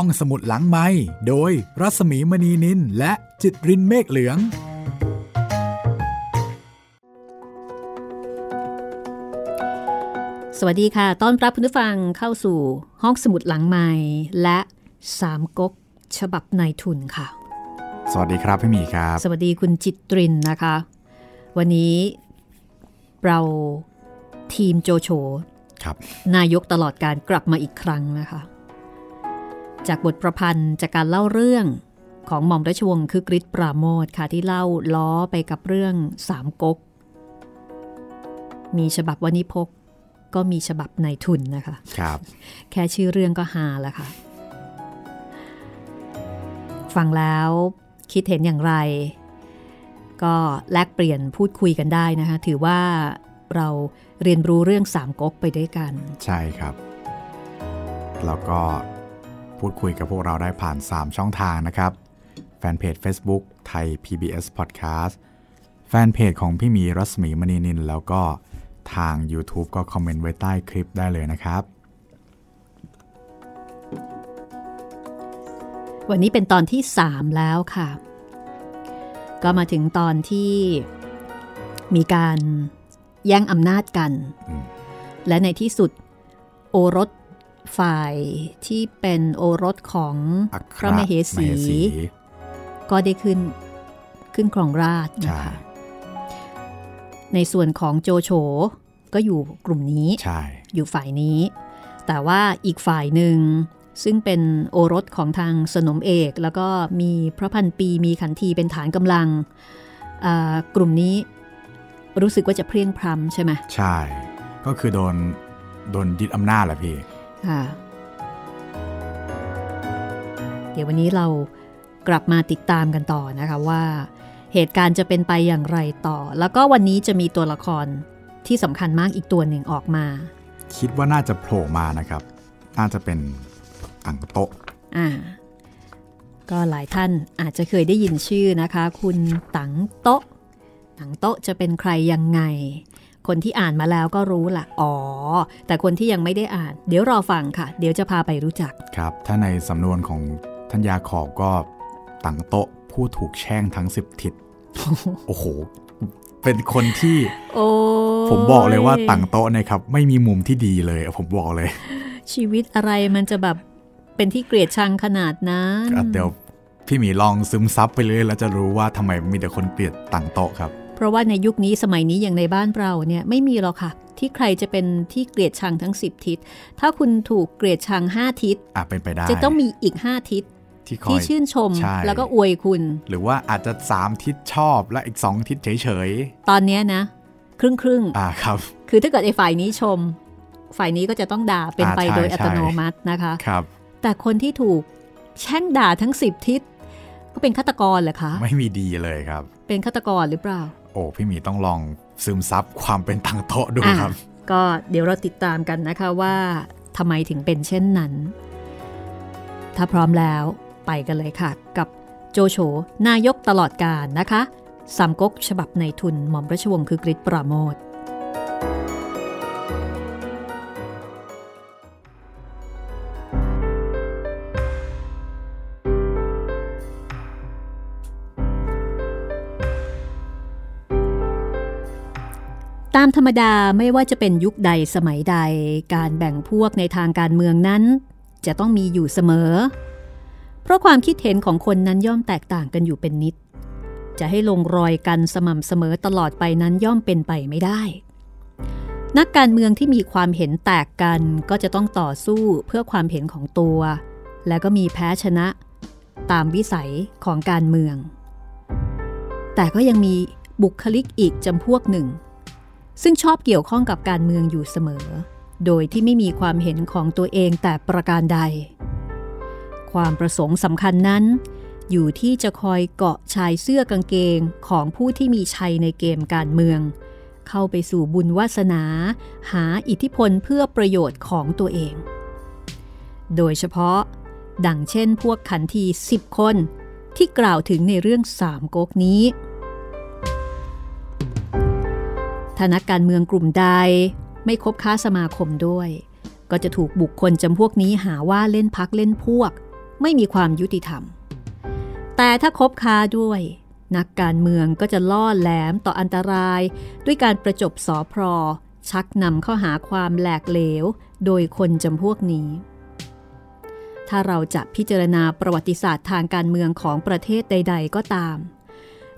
ห้องสมุดหลังไม้โดยรัสมีมณีนินและจิตรินเมฆเหลือง สวัสดีค่ะ ต้อนรับคุณผู้ฟังเข้าสู่ห้องสมุดหลังไม้และสามก๊กฉบับนายทุนค่ะ สวัสดีครับพี่หมีครับ สวัสดีคุณจิตรินนะคะ วันนี้เราทีมโจโฉครับนายกตลอดการกลับมาอีกครั้งนะคะ จากบทประพันธ์จากการเล่าเรื่องของหม่อมราชวงศ์คือกริชปราโมทค่ะที่เล่าล้อไปกับเรื่องสามก๊ก มีฉบับวณิพก ก็มีฉบับนายทุนนะคะครับ แค่ชื่อเรื่องก็ฮาแล้วค่ะ ฟังแล้วคิดเห็นอย่างไร ก็แลกเปลี่ยนพูดคุยกันได้นะคะ ถือว่าเราเรียนรู้เรื่องสามก๊กไปด้วยกัน ใช่ครับ แล้วก็ พูดคุยกับพวกเราได้ผ่าน 3 ช่องทางนะครับ แฟนเพจ Facebook ไทย PBS Podcast แฟนเพจของพี่หมีรัศมีมณีนิน แล้วก็ทาง YouTube ก็คอมเมนต์ไว้ใต้คลิปได้เลยนะครับ วันนี้เป็นตอนที่ 3 แล้วค่ะ ก็มาถึงตอนที่มีการแย่งอำนาจกันอืมและในที่สุดโอรส ฝ่ายที่เป็นโอรสของอัคพระมเหสี ก็ได้ขึ้นขึ้นครองราชย์นะใช่คะในส่วนของโจโฉก็อยู่กลุ่มนี้ใช่อยู่ฝ่ายนี้ แต่ว่าอีกฝ่ายหนึ่งซึ่งเป็นโอรสของทางสนมเอก แล้วก็มีพระพันปีมีขันทีเป็นฐานกำลังอ่ากลุ่มนี้รู้สึกว่าจะเพลียงพรำใช่ไหมใช่ ก็คือโดนโดนยึดอำนาจแหละพี่ ค่ะ เดี๋ยววันนี้เรากลับมาติดตามกันต่อนะคะว่า เหตุการณ์จะเป็นไปอย่างไรต่อ แล้วก็วันนี้จะมีตัวละครที่สำคัญมากอีกตัวหนึ่งออกมา คิดว่าน่าจะโผล่มานะครับ น่าจะเป็นอังโตะอ่าก็หลายท่านอาจจะเคยได้ยินชื่อนะคะ คุณตังโต๊ะตังโต๊ะจะเป็นใครยังไง คนที่อ่านมาแล้วก็รู้ละอ๋อ แต่คนที่ยังไม่ได้อ่าน เดี๋ยวรอฟังค่ะ เดี๋ยวจะพาไปรู้จัก ครับ ถ้าในสำนวนของท่านยาขอบก็ตังโตะผู้ถูกแช่งทั้งสิบทิศโอ้โห เป็นคนที่โอ้ผมบอกเลยว่าตังโตะเนี่ยครับ ไม่มีมุมที่ดีเลย ผมบอกเลย ชีวิตอะไรมันจะแบบเป็นที่เกลียดชังขนาดนั้นอะเดี๋ยวพี่หมีลองซึมซับไปเลยแล้วจะรู้ว่าทำไมมีแต่คนเกลียดตังโตะครับ เพราะว่าในยุคนี้สมัยนี้อย่างในบ้านเราเนี่ยไม่มีหรอกค่ะ ที่ใครจะเป็นที่เกลียดชังทั้ง 10 ทิศ ถ้าคุณถูกเกลียดชัง 5 ทิศอะเป็นไปได้ จะต้องมีอีก 5 ทิศที่คอที่ยชื่นชมใช่แล้วก็อวยคุณ หรือว่าอาจจะสามทิศชอบและอีกสองทิศเฉยตอนเนี้ยนะ ครึ่งครึ่งๆอ่าครับๆคือถ้าเกิดไอ้ฝ่ายนี้ชม ฝ่ายนี้ก็จะต้องด่าเป็นไปอ่าใช่โดยอัตโนใช่มัตินะคะครับ แต่คนที่ถูกแช่งด่าทั้ง 10 ทิศก็เป็นฆาตกรเหรอคะ ไม่มีดีเลยครับ เป็นฆาตกรหรือเปล่าโอ้พี่มีต้องลองซึมซับความเป็นตังโตะดูครับ ก็เดี๋ยวเราติดตามกันนะคะว่าทำไมถึงเป็นเช่นนั้น ถ้าพร้อมแล้วไปกันเลยค่ะ กับโจโฉนายกตลอดการนะคะสามก๊กฉบับในทุนหม่อมราชวงศ์คือกริชปราโมทามธรรมดาไม่ว่าจะเป็นยุคใดสมัยใด การแบ่งพวกในทางการเมืองนั้น จะต้องมีอยู่เสมอ เพราะความคิดเห็นของคนนั้นย่อมแตกต่างกันอยู่เป็นนิด จะให้ลงรอยกันสม่ำเสมอตลอดไปนั้นย่อมเป็นไปไม่ได้ นักการเมืองที่มีความเห็นแตกกันก็จะต้องต่อสู้เพื่อความเห็นของตัว และก็มีแพ้ชนะตามวิสัยของการเมือง แต่ก็ยังมีบุคลิกอีกจำพวกหนึ่ง ซึ่งชอบเกี่ยวข้องกับการเมืองอยู่เสมอ โดยที่ไม่มีความเห็นของตัวเองแต่ประการใด ความประสงค์สำคัญนั้น อยู่ที่จะคอยเกาะชายเสื้อกางเกงของผู้ที่มีชัยในเกมการเมือง เข้าไปสู่บุญวาสนา หาอิทธิพลเพื่อประโยชน์ของตัวเอง โดยเฉพาะ ดังเช่นพวกขันทีสิบคนที่กล่าวถึงในเรื่องสามก๊กนี้ ถ้านักการเมืองกลุ่มใดไม่คบค้าสมาคมด้วย ก็จะถูกบุคคลจำพวกนี้หาว่าเล่นพักเล่นพวก ไม่มีความยุติธรรม แต่ถ้าคบค้าด้วย นักการเมืองก็จะล่อแหลมต่ออันตราย ด้วยการประจบสอพรอชักนำเข้าหาความแหลกเหลว โดยคนจำพวกนี้ ถ้าเราจะพิจารณาประวัติศาสตร์ทางการเมืองของประเทศใด ๆ ก็ตาม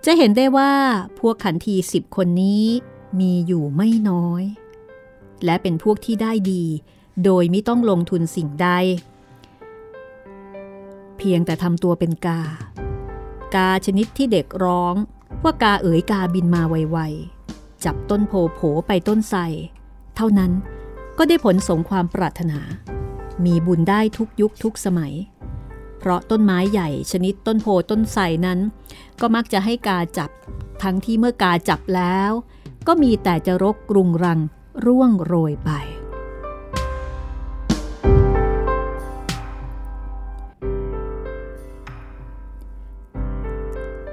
จะเห็นได้ว่าพวกขันทีสิบคนนี้ มีอยู่ไม่น้อย และเป็นพวกที่ได้ดี โดยไม่ต้องลงทุนสิ่งใด เพียงแต่ทำตัวเป็นกา กาชนิดที่เด็กร้องว่ากาเอ๋ยกาบินมาไวๆ จับต้นโพโผไปต้นไทรเท่านั้นก็ได้ผลสมความปรารถนา มีบุญได้ทุกยุคทุกสมัย เพราะต้นไม้ใหญ่ชนิดต้นโพต้นไทรนั้น ก็มักจะให้กาจับทั้งที่เมื่อกาจับแล้ว ก็มีแต่จะรกกรุงรังร่วงโรยไป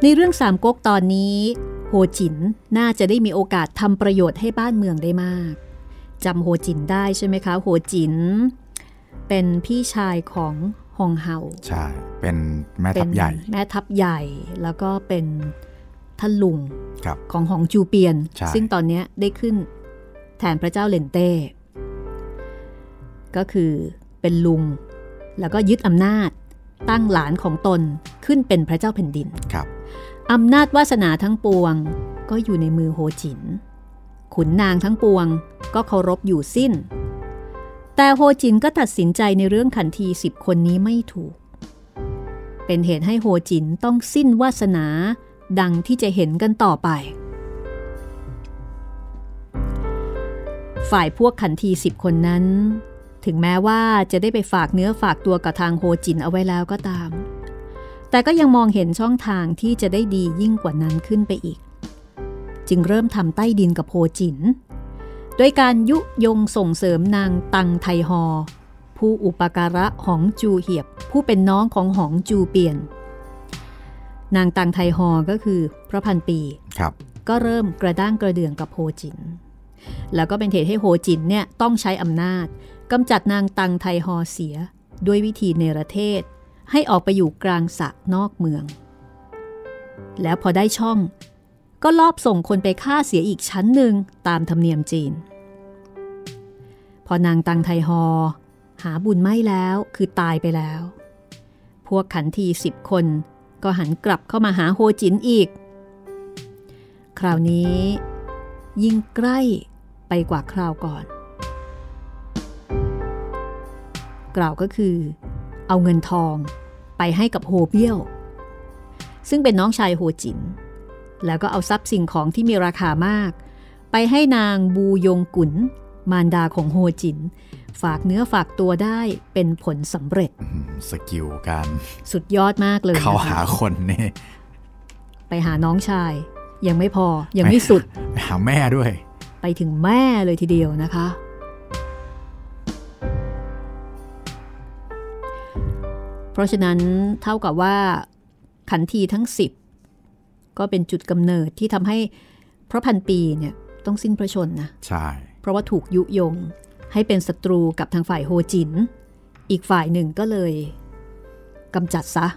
ในเรื่องสามก๊กตอนนี้โฮจินน่าจะได้มีโอกาสทำประโยชน์ให้บ้านเมืองได้มากจำโฮจินได้ใช่ไหมคะ โฮจิน เป็นพี่ชายของฮองเฮาใช่ เป็นแม่ทัพใหญ่ แม่ทัพใหญ่แล้วก็เป็น ท่านลุงครับของหองจูเปียนใช่ซึ่งตอนเนี้ยได้ขึ้นแทนพระเจ้าเลนเต้ ก็คือเป็นลุง แล้วก็ยึดอำนาจตั้งหลานของตนขึ้นเป็นพระเจ้าแผ่นดินครับอำนาจวาสนาทั้งปวง ก็อยู่ในมือโฮจิน ขุนนางทั้งปวงก็เคารพอยู่สิ้น แต่โฮจินก็ตัดสินใจในเรื่องขันทีสิบคนนี้ไม่ถูก เป็นเหตุให้โฮจินต้องสิ้นวาสนา ดังที่จะเห็นกันต่อไป ฝ่ายพวกขันทีสิบคนนั้น ถึงแม้ว่าจะได้ไปฝากเนื้อฝากตัวกับทางโฮจินเอาไว้แล้วก็ตาม แต่ก็ยังมองเห็นช่องทางที่จะได้ดียิ่งกว่านั้นขึ้นไปอีก จึงเริ่มทำใต้ดินกับโฮจินโดยการยุยงส่งเสริมนางตังไทฮอผู้อุปการะของจูเหียบ ผู้เป็นน้องของหองจูเปียน นางตังไทฮอก็คือพระพันปีครับ ก็เริ่มกระด้างกระเดื่องกับโฮจิน แล้วก็เป็นเหตุให้โฮจินเนี่ยต้องใช้อำนาจกำจัดนางตังไทฮอเสียด้วยวิธีเนรเทศ ให้ออกไปอยู่กลางสระนอกเมือง แล้วพอได้ช่อง ก็ลอบส่งคนไปฆ่าเสียอีกชั้นหนึ่งตามธรรมเนียมจีน พอนางตังไทฮอ หาบุญไม่แล้วคือตายไปแล้ว พวกขันทีสิบคน ก็หันกลับเข้ามาหาโฮจินอีก คราวนี้ ยิ่งใกล้ไปกว่าคราวก่อน กล่าวก็คือ เอาเงินทองไปให้กับโฮเบี้ยว ซึ่งเป็นน้องชายโฮจิน แล้วก็เอาทรัพย์สิ่งของที่มีราคามาก ไปให้นางบูยงกุน มารดาของโฮจิน ฝากเนื้อฝากตัวได้เป็นผลสำเร็จอืมสกิลการสุดยอดมากเลยเข้านะคะหาคนนี่ไปหาน้องชาย ยังไม่พอยังไม่สุดไปหาแม่ด้วย ไปถึงแม่เลยทีเดียวนะคะ เพราะฉะนั้นเท่ากับว่าขันทีทั้ง10ก็เป็นจุดกำเนิดที่ทำให้พระพันปีเนี่ยต้องสิ้นพระชนนะ ใช่ เพราะว่าถูกยุยง ให้เป็นศัตรูกับทางฝ่ายโฮจิน อีกฝ่ายหนึ่งก็เลยกำจัดซะ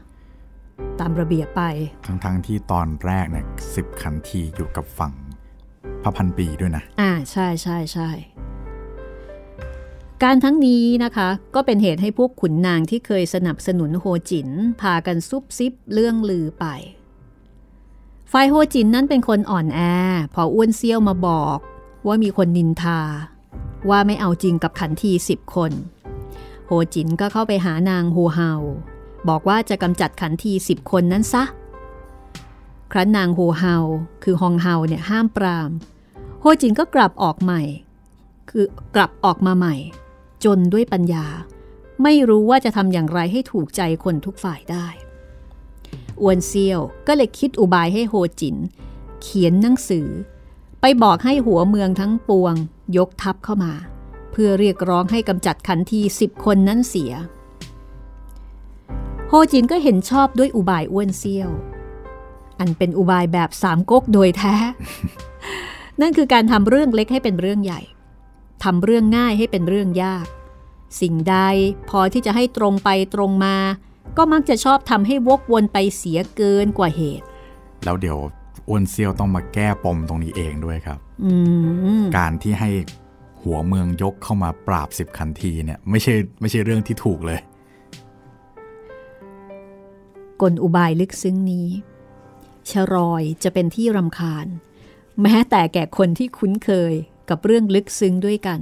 ตามระเบียบไป ทั้งๆที่ตอนแรกเนี่ยสิบขันทีอยู่กับฝั่งพระพันปีด้วยนะ อ่าใช่ใช่ใช่ การทั้งนี้นะคะ ก็เป็นเหตุให้พวกขุนนางที่เคยสนับสนุนโฮจิน พากันซุบซิบเรื่องลือไปฝ่ายโฮจินนั้นเป็นคนอ่อนแอ พออ้วนเซี่ยวมาบอก ว่ามีคนนินทา ว่าไม่เอาจริงกับขันทีสิบคนโฮจินก็เข้าไปหานางโฮเฮาบอกว่าจะกำจัดขันทีสิบคนนั้นซะ ครั้นนางโฮเฮาคือฮองเฮาเนี่ยห้ามปราม โฮจินก็กลับออกใหม่ คือกลับออกมาใหม่ จนด้วยปัญญา ไม่รู้ว่าจะทำอย่างไรให้ถูกใจคนทุกฝ่ายได้อวนเซียวก็เลยคิดอุบายให้โฮจิน เขียนหนังสือ ไปบอกให้หัวเมืองทั้งปวง ยกทัพเข้ามา เพื่อเรียกร้องให้กำจัดขันทีสิบคนนั้นเสีย โฮจินก็เห็นชอบด้วยอุบายอ้วนเซี่ยว อันเป็นอุบายแบบสามก๊กโดยแท้ นั่นคือการทำเรื่องเล็กให้เป็นเรื่องใหญ่ทำเรื่องง่ายให้เป็นเรื่องยาก สิ่งใดพอที่จะให้ตรงไปตรงมา ก็มักจะชอบทำให้วกวนไปเสียเกินกว่าเหตุ แล้วเดี๋ยว อ้วนเซียวต้องมาแก้ปมตรงนี้เองด้วยครับอืมการที่ให้หัวเมืองยกเข้ามาปราบสิบคันทีเนี่ยไม่ใช่ไม่ใช่เรื่องที่ถูกเลย กลอุบายลึกซึ้งนี้ ชรอยจะเป็นที่รำคาญ แม้แต่แก่คนที่คุ้นเคยกับเรื่องลึกซึ้งด้วยกัน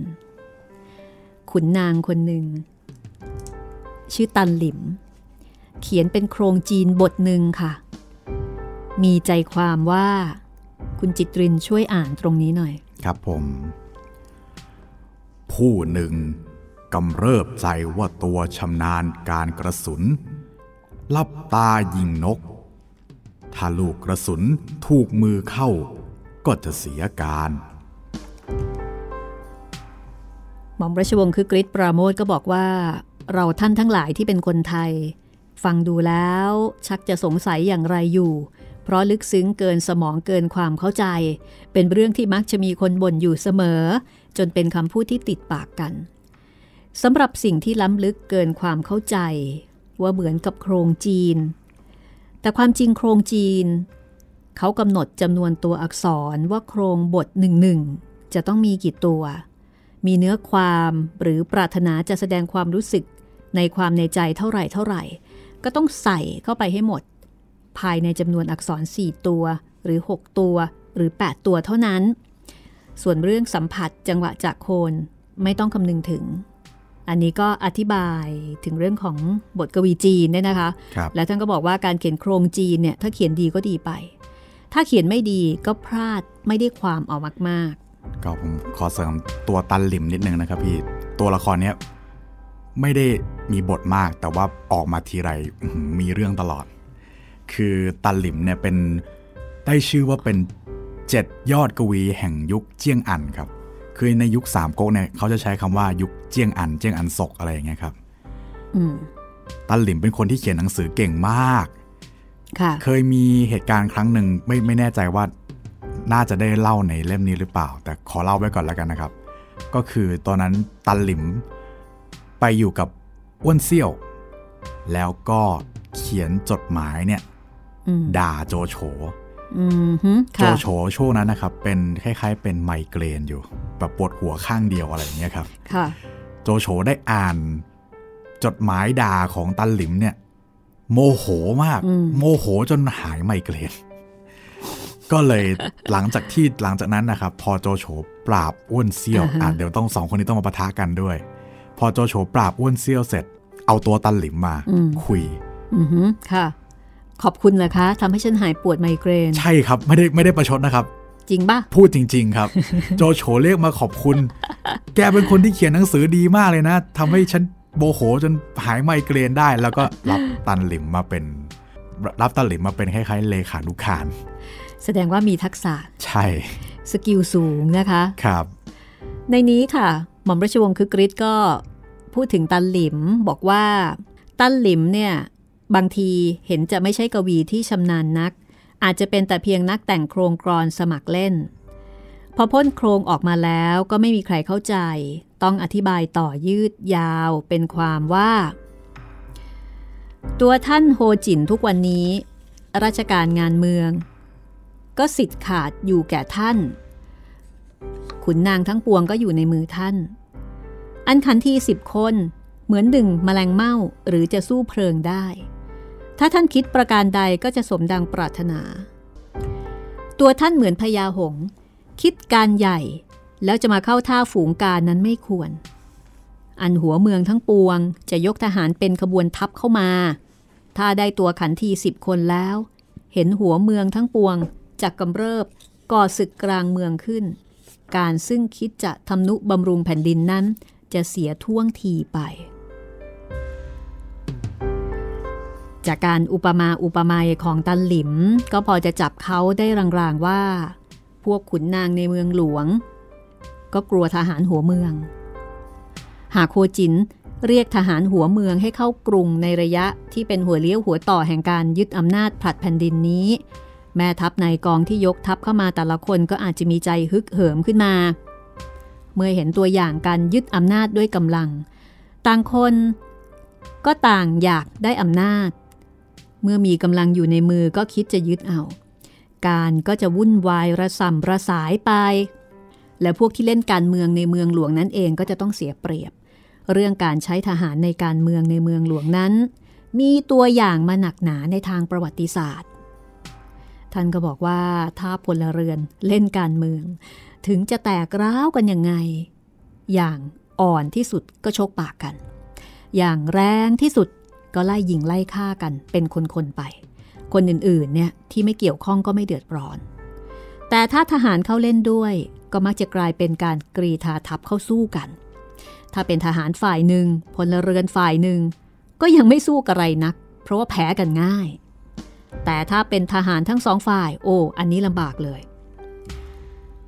ขุนนางคนหนึ่ง ชื่อตันหลิม เขียนเป็นโครงจีนบทหนึ่งค่ะ มีใจความว่าคุณจิตรินช่วยอ่านตรงนี้หน่อย ครับผม ผู้หนึ่งกำเริบใจว่าตัวชำนาญการกระสุน ลับตายิงนก ถ้าลูกกระสุนถูกมือเข้า ก็จะเสียการ หม่อมราชวงศ์คือกริชปราโมทก็บอกว่า เราท่านทั้งหลายที่เป็นคนไทย ฟังดูแล้วชักจะสงสัยอย่างไรอยู่ เพราะลึกซึ้งเกินสมองเกินความเข้าใจ เป็นเรื่องที่มักจะมีคนบ่นอยู่เสมอ จนเป็นคำพูดที่ติดปากกันสำหรับสิ่งที่ล้ำลึกเกินความเข้าใจ ว่าเหมือนกับโครงจีน แต่ความจริงโครงจีน เขากำหนดจำนวนตัวอักษรว่าโครงบทหนึ่งหนึ่งจะต้องมีกี่ตัว มีเนื้อความหรือปรารถนาจะแสดงความรู้สึกในความในใจเท่าไหร่เท่าไหร่ ก็ต้องใส่เข้าไปให้หมด ภายในจำนวนอักษร 4 ตัว หรือ 6 ตัว หรือ 8 ตัวเท่านั้น ส่วนเรื่องสัมผัสจังหวะจากโคนไม่ต้องคำนึงถึง อันนี้ก็อธิบายถึงเรื่องของบทกวีจีนเนี่ยนะคะครับและท่านก็บอกว่าการเขียนโครงจีนเนี่ยถ้าเขียนดีก็ดีไป ถ้าเขียนไม่ดีก็พลาดไม่ได้ความเอามากก็ผมขอเสริมตัวตันหลิมนิดนึงนะครับพี่ตัวละครเนี้ยไม่ได้มีบทมากแต่ว่าออกมาทีไรอื้อหือมีเรื่องตลอด คือตันหลิมเนี่ยเป็นได้ชื่อว่าเป็นเจ็ดยอดกวีแห่งยุคเจียงอันครับ คือในยุคสามก๊กเนี่ยเขาจะใช้คำว่ายุคเจียงอันเจียงอันศกอะไรอย่างเงี้ยครับๆอืมตันหลิมเป็นคนที่เขียนหนังสือเก่งมากค่ะเคยมีเหตุการณ์ครั้งหนึ่งไม่ไม่แน่ใจว่าน่าจะได้เล่าในเล่มนี้หรือเปล่า แต่ขอเล่าไว้ก่อนแล้วกันนะครับ ก็คือตอนนั้นตันหลิมไปอยู่กับอ้วนเซี่ยว แล้วก็เขียนจดหมายเนี่ยอืม ด่าโจโฉอืมฮึโจค่ะโฉช่วงนั้นนะครับ เป็นคล้าย ๆ เป็นไมเกรนอยู่ แบบปวดหัวข้างเดียวอะไรอย่างเงี้ยครับค่ะโจโฉได้อ่านจดหมายด่าของตันหลิมเนี่ย โมโหมากอืมโมโหจนหายไมเกรนก็เลยหลังจากที่หลังจากนั้นนะครับ พอโจโฉปราบอ้วนเซี่ยวอะเดี๋ยวต้องสองคนนี้ต้องมาปะทะกันด้วย พอโจโฉปราบอ้วนเซี่ยวเสร็จ เอาตัวตันหลิมมาคุยอือฮึค่ะ ขอบคุณนะคะทำให้ฉันหายปวดไมเกรน ใช่ครับ ไม่ได้ไม่ได้ประชดนะครับ จริงป่ะพูดจริง ๆ ครับ โจโฉเรียกมาขอบคุณ แกเป็นคนที่เขียนหนังสือดีมากเลยนะทำให้ฉันโบโหจนหายไมเกรนได้ แล้วก็รับตันหลิมมาเป็น รับตันหลิมมาเป็นคล้ายๆเลขานุการ แสดงว่ามีทักษะ ใช่ skill สูงนะคะ ครับ ในนี้ค่ะ หม่อมราชวงศ์คึกฤทธิ์ก็พูดถึงตันหลิมบอกว่าตันหลิมเนี่ย บางทีเห็นจะไม่ใช่กวีที่ชำนาญนัก อาจจะเป็นแต่เพียงนักแต่งโคลงกลอนสมัครเล่น พอพ่นโคลงออกมาแล้วก็ไม่มีใครเข้าใจ ต้องอธิบายต่อยืดยาวเป็นความว่า ตัวท่านโฮจินทุกวันนี้ ราชการงานเมือง ก็สิทธิ์ขาดอยู่แก่ท่าน ขุนนางทั้งปวงก็อยู่ในมือท่าน อันขันทีสิบคนเหมือนดึงแมลงเม่าหรือจะสู้เพลิงได้ ถ้าท่านคิดประการใดก็จะสมดังปรารถนา ตัวท่านเหมือนพญาหงส์คิดการใหญ่ แล้วจะมาเข้าท่าฝูงการนั้นไม่ควร อันหัวเมืองทั้งปวง จะยกทหารเป็นขบวนทัพเข้ามา ถ้าได้ตัวขันทีสิบคนแล้ว เห็นหัวเมืองทั้งปวงจากกำเริบก่อศึกกลางเมืองขึ้น การซึ่งคิดจะทำนุบำรุงแผ่นดินนั้น จะเสียท่วงทีไป จากการอุปมาอุปไมยของตันหลิม ก็พอจะจับเขาได้รางๆว่า พวกขุนนางในเมืองหลวง ก็กลัวทหารหัวเมือง หากโคจินเรียกทหารหัวเมืองให้เข้ากรุงในระยะที่เป็นหัวเลี้ยวหัวต่อแห่งการยึดอำนาจผลัดแผ่นดินนี้ แม่ทัพในกองที่ยกทัพเข้ามาแต่ละคนก็อาจจะมีใจฮึกเหิมขึ้นมา เมื่อเห็นตัวอย่างการยึดอำนาจด้วยกำลัง ต่างคนก็ต่างอยากได้อำนาจ เมื่อมีกำลังอยู่ในมือก็คิดจะยึดเอา การก็จะวุ่นวายระสำระสายไป และพวกที่เล่นการเมืองในเมืองหลวงนั้นเองก็จะต้องเสียเปรียบ เรื่องการใช้ทหารในการเมืองในเมืองหลวงนั้น มีตัวอย่างมาหนักหนาในทางประวัติศาสตร์ ท่านก็บอกว่าถ้าพลเรือนเล่นการเมือง ถึงจะแตกร้าวกันยังไง อย่างอ่อนที่สุดก็ชกปากกัน อย่างแรงที่สุด ก็ไล่ยิงไล่ฆ่ากันเป็นคนๆไป คนอื่นๆเนี่ยที่ไม่เกี่ยวข้องก็ไม่เดือดร้อน แต่ถ้าทหารเข้าเล่นด้วย ก็มักจะกลายเป็นการกรีธาทับเข้าสู้กัน ถ้าเป็นทหารฝ่ายหนึ่งพลเรือนฝ่ายหนึ่ง ก็ยังไม่สู้กระไรนัก เพราะว่าแพ้กันง่าย แต่ถ้าเป็นทหารทั้งสองฝ่ายโอ้อันนี้ลำบากเลย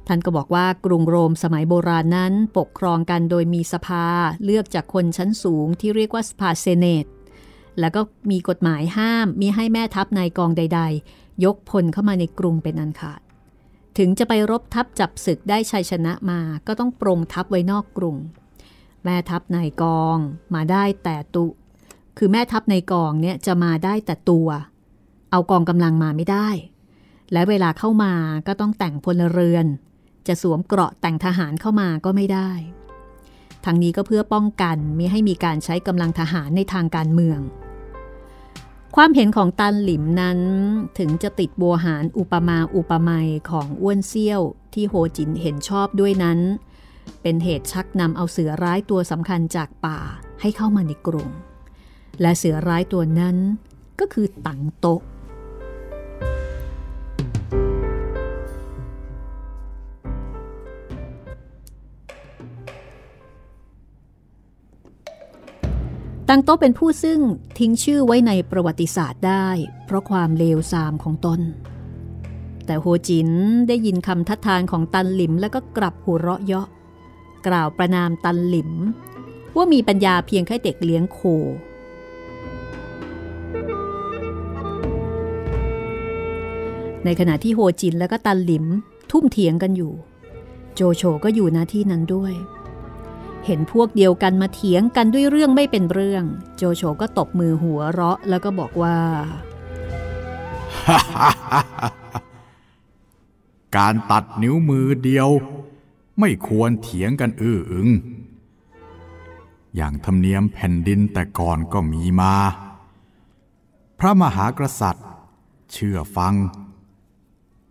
ท่านก็บอกว่ากรุงโรมสมัยโบราณนั้นปกครองกันโดยมีสภาเลือกจากคนชั้นสูงที่เรียกว่าสภาเซเนต แล้วก็มีกฎหมายห้ามมีให้แม่ทัพนายกองใด ๆ ยกพลเข้ามาในกรุงเป็นอันขาด ถึงจะไปรบทัพจับศึกได้ชัยชนะมาก็ต้องปรงทัพไว้นอกกรุง แม่ทัพนายกองมาได้แต่ตุ คือแม่ทัพนายกองเนี่ยจะมาได้แต่ตัว เอากองกำลังมาไม่ได้ และเวลาเข้ามาก็ต้องแต่งพลเรือน จะสวมเกราะแต่งทหารเข้ามาก็ไม่ได้ทั้งนี้ก็เพื่อป้องกันมิให้มีการใช้กำลังทหารในทางการเมือง ความเห็นของตันหลิมนั้นถึงจะติดบัวหารอุปมาอุปไมยของอ้วนเซี่ยวที่โฮจินเห็นชอบด้วยนั้น เป็นเหตุชักนำเอาเสือร้ายตัวสำคัญจากป่าให้เข้ามาในกรุง และเสือร้ายตัวนั้นก็คือตังโตะ ตังโต๊ะเป็นผู้ซึ่งทิ้งชื่อไว้ในประวัติศาสตร์ได้ เพราะความเลวทรามของตน แต่โฮจินได้ยินคำทัดทานของตันหลิมแล้วก็กลับหัวเราะเยาะ กล่าวประนามตันหลิม ว่ามีปัญญาเพียงแค่เด็กเลี้ยงโค ในขณะที่โฮจินและก็ตันหลิมทุ่มเถียงกันอยู่ โจโฉก็อยู่หน้าที่นั้นด้วย เห็นพวกเดียวกันมาเถียงกันด้วยเรื่องไม่เป็นเรื่อง โจโฉก็ตบมือหัวเราะแล้วก็บอกว่า การตัดนิ้วมือเดียว ไม่ควรเถียงกันอื้ออึง อย่างธรรมเนียมแผ่นดินแต่ก่อนก็มีมา พระมหากษัตริย์ เชื่อฟัง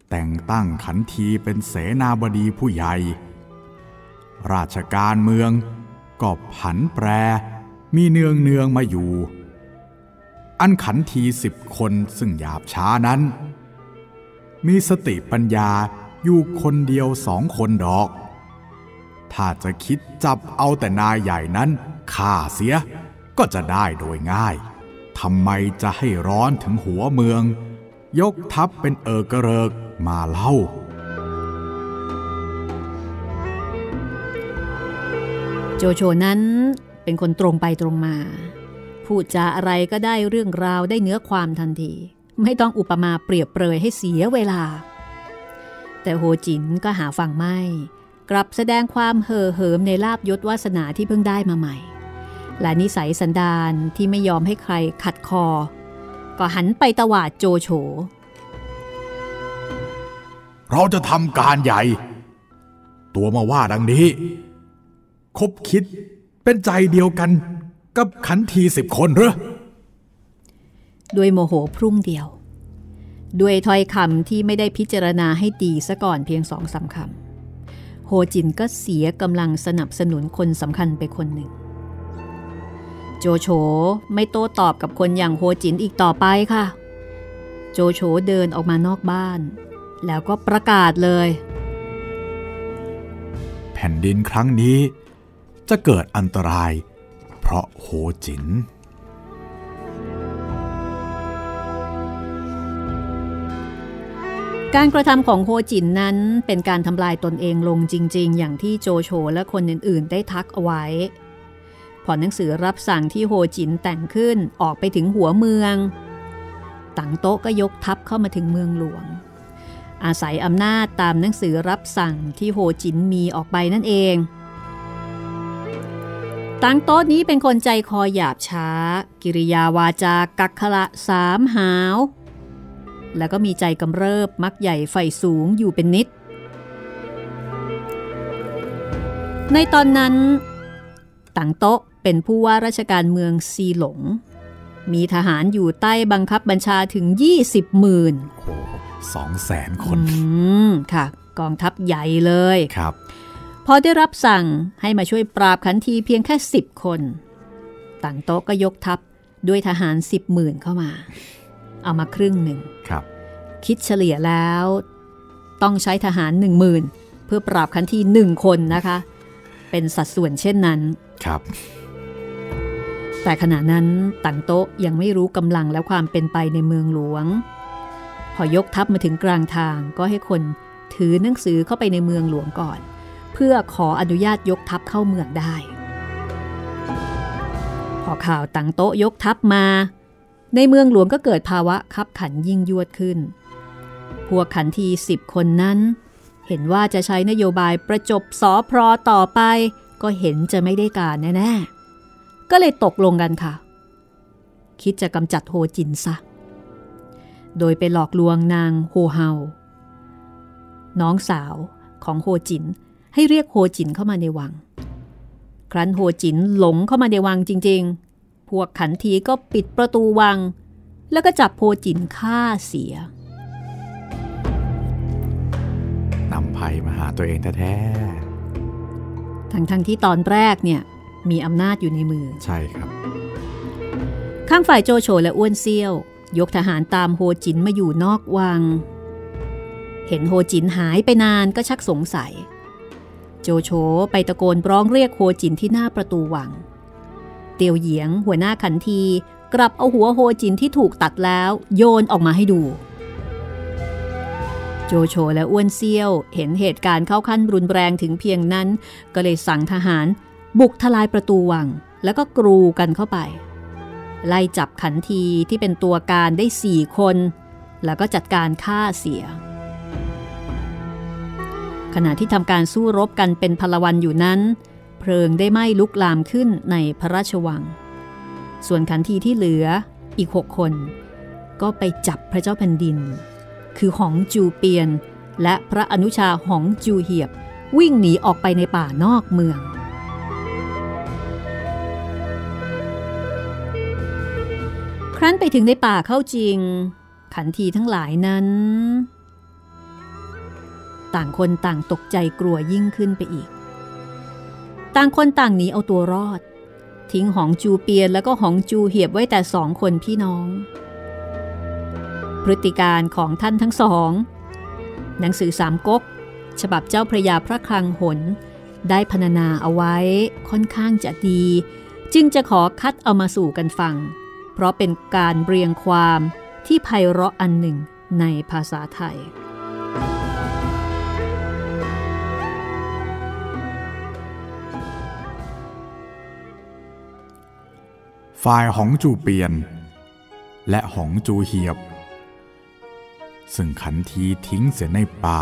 แต่งตั้งขันทีเป็นเสนาบดีผู้ใหญ่ ราชการเมืองก็ผันแปรมีเนืองเนืองมาอยู่ อันขันทีสิบคนซึ่งหยาบช้านั้น มีสติปัญญาอยู่คนเดียวสองคนดอก ถ้าจะคิดจับเอาแต่นายใหญ่นั้นฆ่าเสียก็จะได้โดยง่ายทำไมจะให้ร้อนถึงหัวเมือง ยกทัพเป็นเอกระเริกมาเล่า โจโฉนั้นเป็นคนตรงไปตรงมา พูดจาอะไรก็ได้เรื่องราวได้เนื้อความทันที ไม่ต้องอุปมาเปรียบเปรยให้เสียเวลา แต่โฮจินก็หาฟังไม่ กลับแสดงความเห่อเหิมในลาบยศวาสนาที่เพิ่งได้มาใหม่ และนิสัยสันดานที่ไม่ยอมให้ใครขัดคอ ก็หันไปตวาดโจโฉเราจะทำการใหญ่ ตัวมาว่าดังนี้ คบคิดเป็นใจเดียวกันกับขันทีสิบคนเหรอด้วยโมโหพรุ่งเดียว ด้วยถ้อยคำที่ไม่ได้พิจารณาให้ดีซะก่อนเพียงสองสาคำโฮจินก็เสียกำลังสนับสนุนคนสำคัญไปคนหนึ่ง โจโฉไม่โต้ตอบกับคนอย่างโฮจินอีกต่อไปค่ะ โจโฉเดินออกมานอกบ้าน แล้วก็ประกาศเลย แผ่นดินครั้งนี้ จะเกิดอันตราย เพราะโฮจิน การกระทำของโฮจินนั้นเป็นการทำลายตนเองลงจริง ๆ อย่างที่โจโฉและคนอื่น ๆ ได้ทักเอาไว้ พอหนังสือรับสั่งที่โฮจินแต่งขึ้นออกไปถึงหัวเมืองตังโต๊ะก็ยกทัพเข้ามาถึงเมืองหลวง อาศัยอำนาจตามหนังสือรับสั่งที่โฮจินมีออกไปนั่นเอง ตั้งโต๊ะนี้เป็นคนใจคอหยาบช้า กิริยาวาจากักขละสามหาว แล้วก็มีใจกำเริบมักใหญ่ไฟสูงอยู่เป็นนิด ในตอนนั้น ตังโต๊ะเป็นผู้ว่าราชการเมืองซีหลง มีทหารอยู่ใต้บังคับบัญชาถึง 20หมื่นโอ้โหสองแสนคน อืม ค่ะ กองทัพใหญ่เลยครับ พอได้รับสั่งให้มาช่วยปราบขันทีเพียงแค่10คน ต่างโต๊ะก็ยกทัพด้วยทหาร10หมื่นเข้ามา เอามาครึ่งหนึ่งครับ คิดเฉลี่ยแล้ว ต้องใช้ทหาร1 0,000เพื่อปราบขันทีหนึ่งคนนะคะ เป็นสัดส่วนเช่นนั้นครับ แต่ขณะนั้นตังโต๊ะยังไม่รู้กำลังและความเป็นไปในเมืองหลวง พอยกทัพมาถึงกลางทางก็ให้คนถือหนังสือเข้าไปในเมืองหลวงก่อน เพื่อขออนุญาตยกทัพเข้าเมืองได้ พอข่าวตังโต๊ะยกทัพมา ในเมืองหลวงก็เกิดภาวะคับขันยิ่งยวดขึ้น พวกขันทีสิบคนนั้น เห็นว่าจะใช้นโยบายประจบสอพลอต่อไป ก็เห็นจะไม่ได้การแน่ๆ ก็เลยตกลงกันค่ะ คิดจะกำจัดโฮจินซะโดยไปหลอกลวงนางโฮเฮา น้องสาวของโฮจิน ให้เรียกโฮจินเข้ามาในวัง ครั้นโฮจินหลงเข้ามาในวังจริง ๆ พวกขันทีก็ปิดประตูวัง แล้วก็จับโฮจินฆ่าเสียนำภัยมาหาตัวเองแท้ทั้งๆทที่ตอนแรกเนี่ยมีอำนาจอยู่ในมือๆใช่ครับ ข้างฝ่ายโจโฉและอ้วนเซี่ยว ยกทหารตามโฮจินมาอยู่นอกวัง เห็นโฮจินหายไปนานก็ชักสงสัย โจโฉไปตะโกนร้องเรียกโฮจินที่หน้าประตูวัง เตียวเหยียงหัวหน้าขันทีกลับเอาหัวโฮจินที่ถูกตัดแล้วโยนออกมาให้ดู โจโฉและอ้วนเซี่ยวเห็นเหตุการณ์เข้าขั้นรุนแรงถึงเพียงนั้น ก็เลยสั่งทหาร บุกทลายประตูวัง แล้วก็กรูกันเข้าไป ไล่จับขันทีที่เป็นตัวการได้สี่คน แล้วก็จัดการฆ่าเสีย ขณะที่ทำการสู้รบกันเป็นพลวันอยู่นั้น เพลิงได้ไหม้ลุกลามขึ้นในพระราชวัง ส่วนขันทีที่เหลืออีกหกคน ก็ไปจับพระเจ้าแผ่นดิน คือหองจูเปียน และพระอนุชาหองจูเหียบ วิ่งหนีออกไปในป่านอกเมืองครั้นไปถึงในป่าเข้าจริง ขันทีทั้งหลายนั้น ต่างคนต่างตกใจกลัวยิ่งขึ้นไปอีก ต่างคนต่างหนีเอาตัวรอด ทิ้งหองจูเปียนแล้วก็หองจูเหียบไว้แต่สองคนพี่น้อง พฤติการของท่านทั้งสอง หนังสือสามก๊ก ฉบับเจ้าพระยาพระคลังหน ได้พรรณนาเอาไว้ค่อนข้างจะดี จึงจะขอคัดเอามาสู่กันฟัง เพราะเป็นการเรียงความที่ไพเราะอันหนึ่งในภาษาไทย ฝ่ายหองจูเปียน และหองจูเหียบ ซึ่งขันทีทิ้งเสียในป่า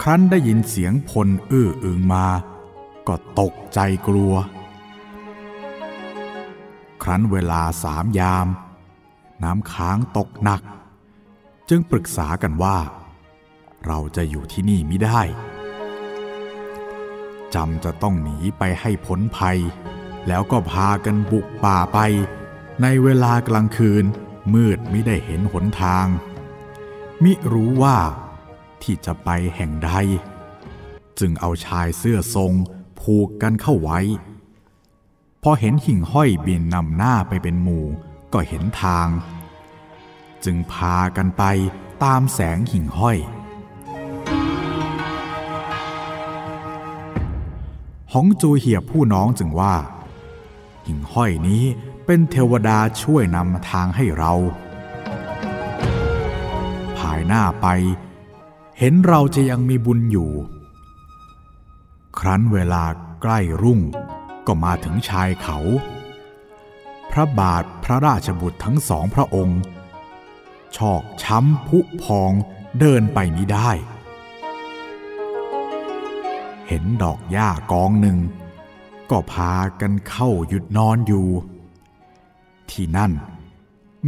ครั้นได้ยินเสียงพลอื้ออึงมา ก็ตกใจกลัว ครั้นเวลาสามยาม น้ำค้างตกหนัก จึงปรึกษากันว่า เราจะอยู่ที่นี่ไม่ได้จำจะต้องหนีไปให้พ้นภัย แล้วก็พากันบุกป่าไป ในเวลากลางคืนมืดไม่ได้เห็นหนทาง มิรู้ว่าที่จะไปแห่งใด จึงเอาชายเสื้อทรงผูกกันเข้าไว้ พอเห็นหิ่งห้อยบินนำหน้าไปเป็นหมู่ก็เห็นทาง จึงพากันไปตามแสงหิ่งห้อยหองจูเหียบผู้น้องจึงว่า หิ่งห้อยนี้เป็นเทวดาช่วยนำทางให้เรา ภายหน้าไปเห็นเราจะยังมีบุญอยู่ ครั้นเวลาใกล้รุ่งก็มาถึงชายเขา พระบาทพระราชบุตรทั้งสองพระองค์ชอกช้ำพุพองเดินไปมิได้ เห็นดอกหญ้ากองหนึ่ง ก็พากันเข้าหยุดนอนอยู่ ที่นั่น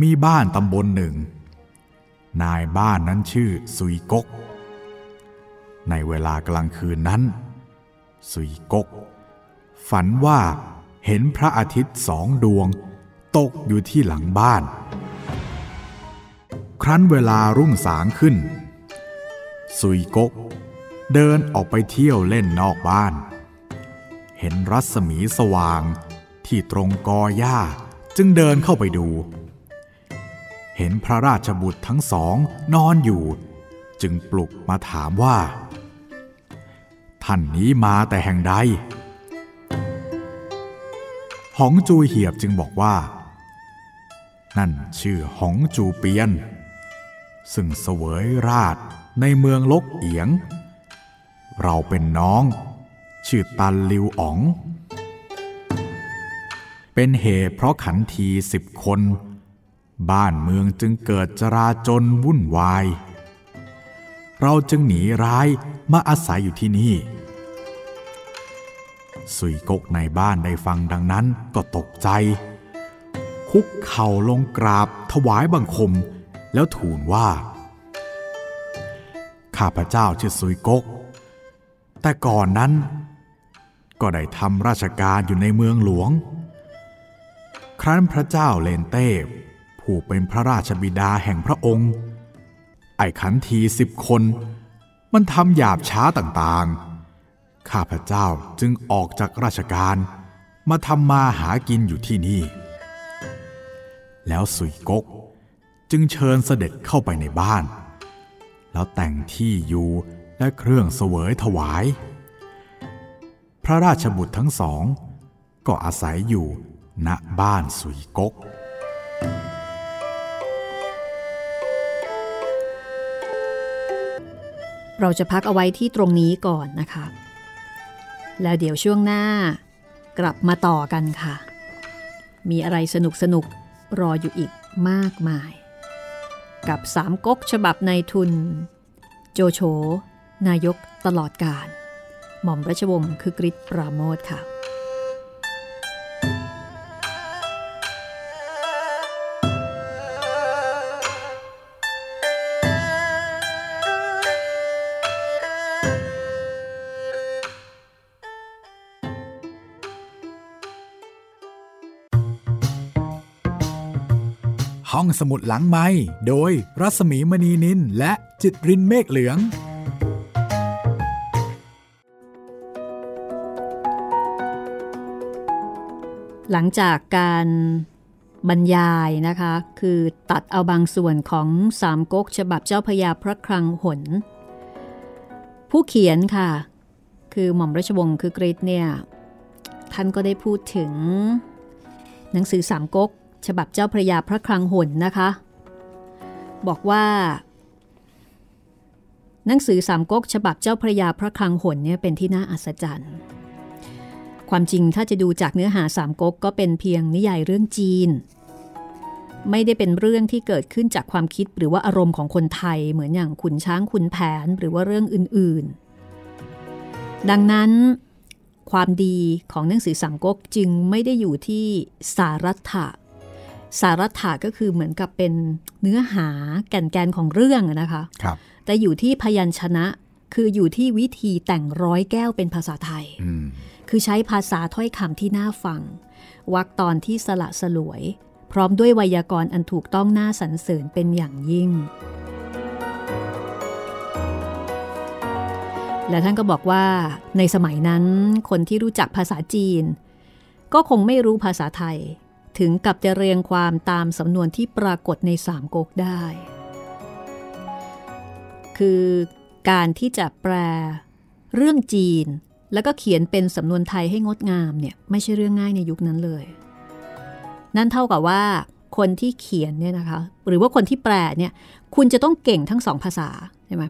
มีบ้านตำบลหนึ่ง นายบ้านนั้นชื่อสุยกก ในเวลากลางคืนนั้น สุยกก ฝันว่าเห็นพระอาทิตย์สองดวงตกอยู่ที่หลังบ้าน ครั้นเวลารุ่งสางขึ้น สุยกก เดินออกไปเที่ยวเล่นนอกบ้าน เห็นรัศมีสว่าง ที่ตรงกอหญ้าจึงเดินเข้าไปดู เห็นพระราชบุตรทั้งสองนอนอยู่ จึงปลุกมาถามว่า ท่านนี้มาแต่แห่งใดหองจูเหียบจึงบอกว่า นั่นชื่อหองจูเปียน ซึ่งเสวยราชในเมืองลกเอียง เราเป็นน้อง ชื่อตันลิวอ๋อง เป็นเหตุเพราะขันทีสิบคน บ้านเมืองจึงเกิดจราจนวุ่นวาย เราจึงหนีร้ายมาอาศัยอยู่ที่นี่ สุยกกในบ้านได้ฟังดังนั้นก็ตกใจ คุกเข่าลงกราบถวายบังคมแล้วทูลว่า ข้าพเจ้าชื่อสุยกก แต่ก่อนนั้น ก็ได้ทำราชการอยู่ในเมืองหลวง ครั้นพระเจ้าเลนเต้ผู้เป็นพระราชบิดาแห่งพระองค์ ไอ้ขันทีสิบคน มันทำหยาบช้าต่างๆ ข้าพระเจ้าจึงออกจากราชการ มาทำมาหากินอยู่ที่นี่ แล้วสุยกกจึงเชิญเสด็จเข้าไปในบ้าน แล้วแต่งที่อยู่และเครื่องเสวยถวาย ระราชบุตรทั้งสอง ก็อาศัยอยู่ณบ้านสุยกก เราจะพักเอาไว้ที่ตรงนี้ก่อนนะคะ แล้วเดี๋ยวช่วงหน้ากลับมาต่อกันค่ะ มีอะไรสนุกสนุกรออยู่อีกมากมาย กับสามก๊กฉบับในทุน โจโฉนายกตลอดการ หม่อมราชวงศ์คือกริชปราโมทค่ะห้องสมุดหลังไม้โดยรัสมีมณีนินและจิตรินเมฆเหลือง หลังจากการบรรยายนะคะ คือตัดเอาบางส่วนของสามก๊กฉบับเจ้าพระยาพระคลังหน ผู้เขียนค่ะ คือหม่อมราชวงศ์คือกริชเนี่ย ท่านก็ได้พูดถึง หนังสือสามก๊กฉบับเจ้าพระยาพระคลังหนนะคะ บอกว่า หนังสือสามก๊กฉบับเจ้าพระยาพระคลังหนเนี่ยเป็นที่น่าอัศจรรย์ ความจริงถ้าจะดูจากเนื้อหาสามก๊กก็เป็นเพียงนิยายเรื่องจีน ไม่ได้เป็นเรื่องที่เกิดขึ้นจากความคิดหรือว่าอารมณ์ของคนไทยเหมือนอย่างขุนช้างขุนแผนหรือว่าเรื่องอื่นๆ ดังนั้น ความดีของหนังสือสามก๊กจึงไม่ได้อยู่ที่สารัตถะสารัตถะก็คือเหมือนกับเป็นเนื้อหาแก่นแกนของเรื่องอะนะคะครับแต่อยู่ที่พยัญชนะคืออยู่ที่วิธีแต่งร้อยแก้วเป็นภาษาไทย อืม คือใช้ภาษาถ้อยคำที่น่าฟังวรรคตอนที่สละสลวย พร้อมด้วยไวยากรณ์อันถูกต้องน่าสรรเสริญเป็นอย่างยิ่ง และท่านก็บอกว่า ในสมัยนั้นคนที่รู้จักภาษาจีน ก็คงไม่รู้ภาษาไทย ถึงกับจะเรียงความตามสำนวนที่ปรากฏในสามก๊กได้ คือการที่จะแปลเรื่องจีน แล้วก็เขียนเป็นสำนวนไทยให้งดงามเนี่ยไม่ใช่เรื่องง่ายในยุคนั้นเลย นั่นเท่ากับว่าคนที่เขียนเนี่ยนะคะ หรือว่าคนที่แปลเนี่ย คุณจะต้องเก่งทั้งสองภาษาใช่ไหม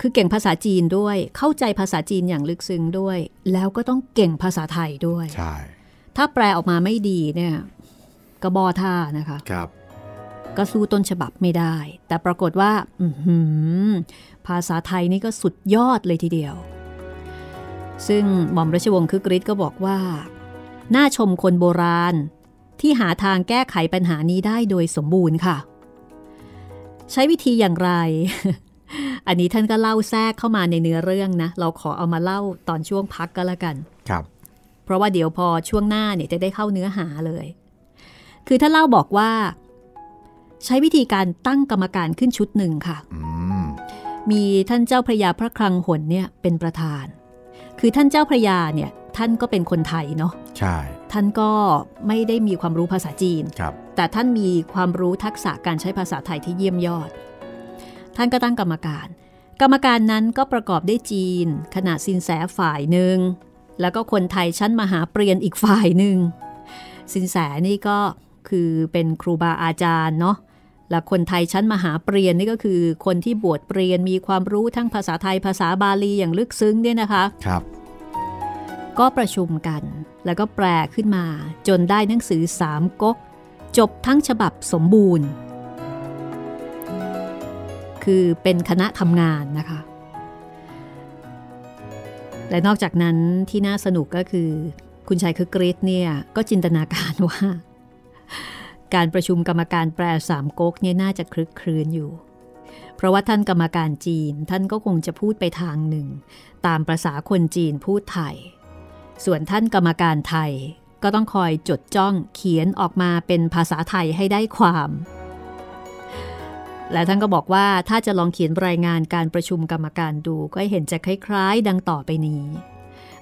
คือเก่งภาษาจีนด้วย เข้าใจภาษาจีนอย่างลึกซึ้งด้วย แล้วก็ต้องเก่งภาษาไทยด้วย ใช่ ถ้าแปลออกมาไม่ดีเนี่ยกระบอท่านะคะครับก็สู้ต้นฉบับไม่ได้ แต่ปรากฏว่าอือหือภาษาไทยนี่ก็สุดยอดเลยทีเดียว ซึ่งหม่อมราชวงศ์คึกฤทธิ์ก็บอกว่า น่าชมคนโบราณที่หาทางแก้ไขปัญหานี้ได้โดยสมบูรณ์ค่ะ ใช้วิธีอย่างไร อันนี้ท่านก็เล่าแทรกเข้ามาในเนื้อเรื่องนะ เราขอเอามาเล่าตอนช่วงพักก็แล้วกัน ครับ เพราะว่าเดี๋ยวพอช่วงหน้าเนี่ยจะได้เข้าเนื้อหาเลย คือถ้าเล่าบอกว่า ใช้วิธีการตั้งกรรมการขึ้นชุดหนึ่งค่ะอืมมีท่านเจ้าพระยาพระคลังหนเนี่ยเป็นประธาน คือท่านเจ้าพระยาเนี่ยท่านก็เป็นคนไทยเนาะใช่ ท่านก็ไม่ได้มีความรู้ภาษาจีนครับ แต่ท่านมีความรู้ทักษะการใช้ภาษาไทยที่เยี่ยมยอด ท่านก็ตั้งกรรมการ กรรมการนั้นก็ประกอบด้วยจีนขณะสินแสฝ่ายหนึ่งแล้วก็คนไทยชั้นมหาเปรียนอีกฝ่ายหนึ่งสินแสนี่ก็คือเป็นครูบาอาจารย์เนาะ และคนไทยชั้นมหาเปรียนนี่ก็คือคนที่บวชเปรียนมีความรู้ทั้งภาษาไทยภาษาบาลีอย่างลึกซึ้งเนี่ยนะคะครับ ก็ประชุมกัน แล้วก็แปลขึ้นมา จนได้หนังสือสามก๊ก จบทั้งฉบับสมบูรณ์ คือเป็นคณะทำงานนะคะ และนอกจากนั้นที่น่าสนุกก็คือ คุณชายคือกรีซเนี่ยก็จินตนาการว่า การประชุมกรรมการแปลสามก๊กเนี่ยน่าจะคลึกครื้นอยู่ เพราะว่าท่านกรรมการจีนท่านก็คงจะพูดไปทางหนึ่ง ตามประษาคนจีนพูดไทย ส่วนท่านกรรมการไทยก็ต้องคอยจดจ้องเขียนออกมาเป็นภาษาไทยให้ได้ความ และท่านก็บอกว่าถ้าจะลองเขียนรายงานการประชุมกรรมการดูก็เห็นจะคล้ายๆ ดังต่อไปนี้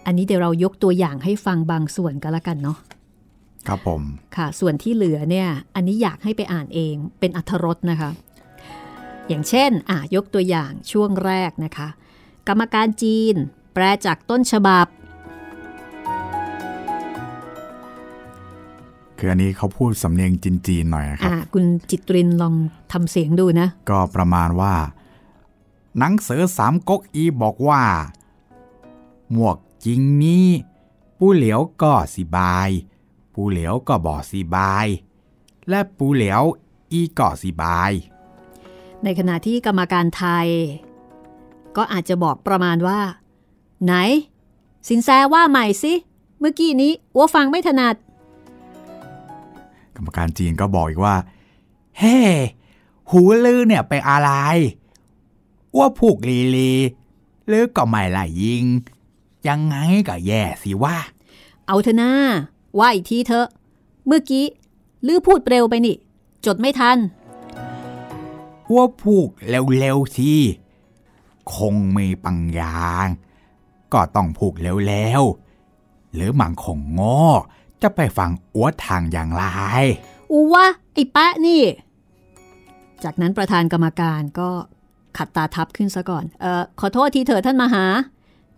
อันนี้เดี๋ยวเรายกตัวอย่างให้ฟังบางส่วนก็แล้วกันเนาะ ครับผม ค่ะ ส่วนที่เหลือเนี่ย อันนี้อยากให้ไปอ่านเอง เป็นอัธรสนะคะ อย่างเช่น อะ ยกตัวอย่างช่วงแรกนะคะ กรรมการจีน แปลจากต้นฉบับ คืออันนี้เขาพูดสำเนียงจีนๆหน่อยนะครับ อะ คุณจิตรินลองทำเสียงดูนะ ก็ประมาณว่า หนังสือสามก๊กอีบอกว่า หมวกจริงนี้ปูเหลียวก็สิบาย ปูเหลียวก็บอกสิบาย และปูเหลียวอีก็สิบาย ในขณะที่กรรมการไทย ก็อาจจะบอกประมาณว่า ไหน สินแสว่าใหม่สิ เมื่อกี้นี้อัวฟังไม่ถนัด กรรมการจีนก็บอกอีกว่า เฮ้หูลือเนี่ยไปอะไรว่าผูกลีลีหรือก็ไม่ไหลยิง ยังไงก็แย่สิว่า เอาเถอะนา ว่าอีกทีเถอะ เมื่อกี้ลือพูดเร็วไปนี่ จดไม่ทันว่าผูกเร็วๆทีคงมีปังยาง ก็ต้องผูกเร็วๆหรือมังคงโง่จะไปฟังอ้วทางอย่างไรอูวะไอ้แปะนี่ จากนั้นประธานกรรมการก็ขัดตาทับขึ้นซะก่อน เออขอโทษทีเถอะท่านมาหา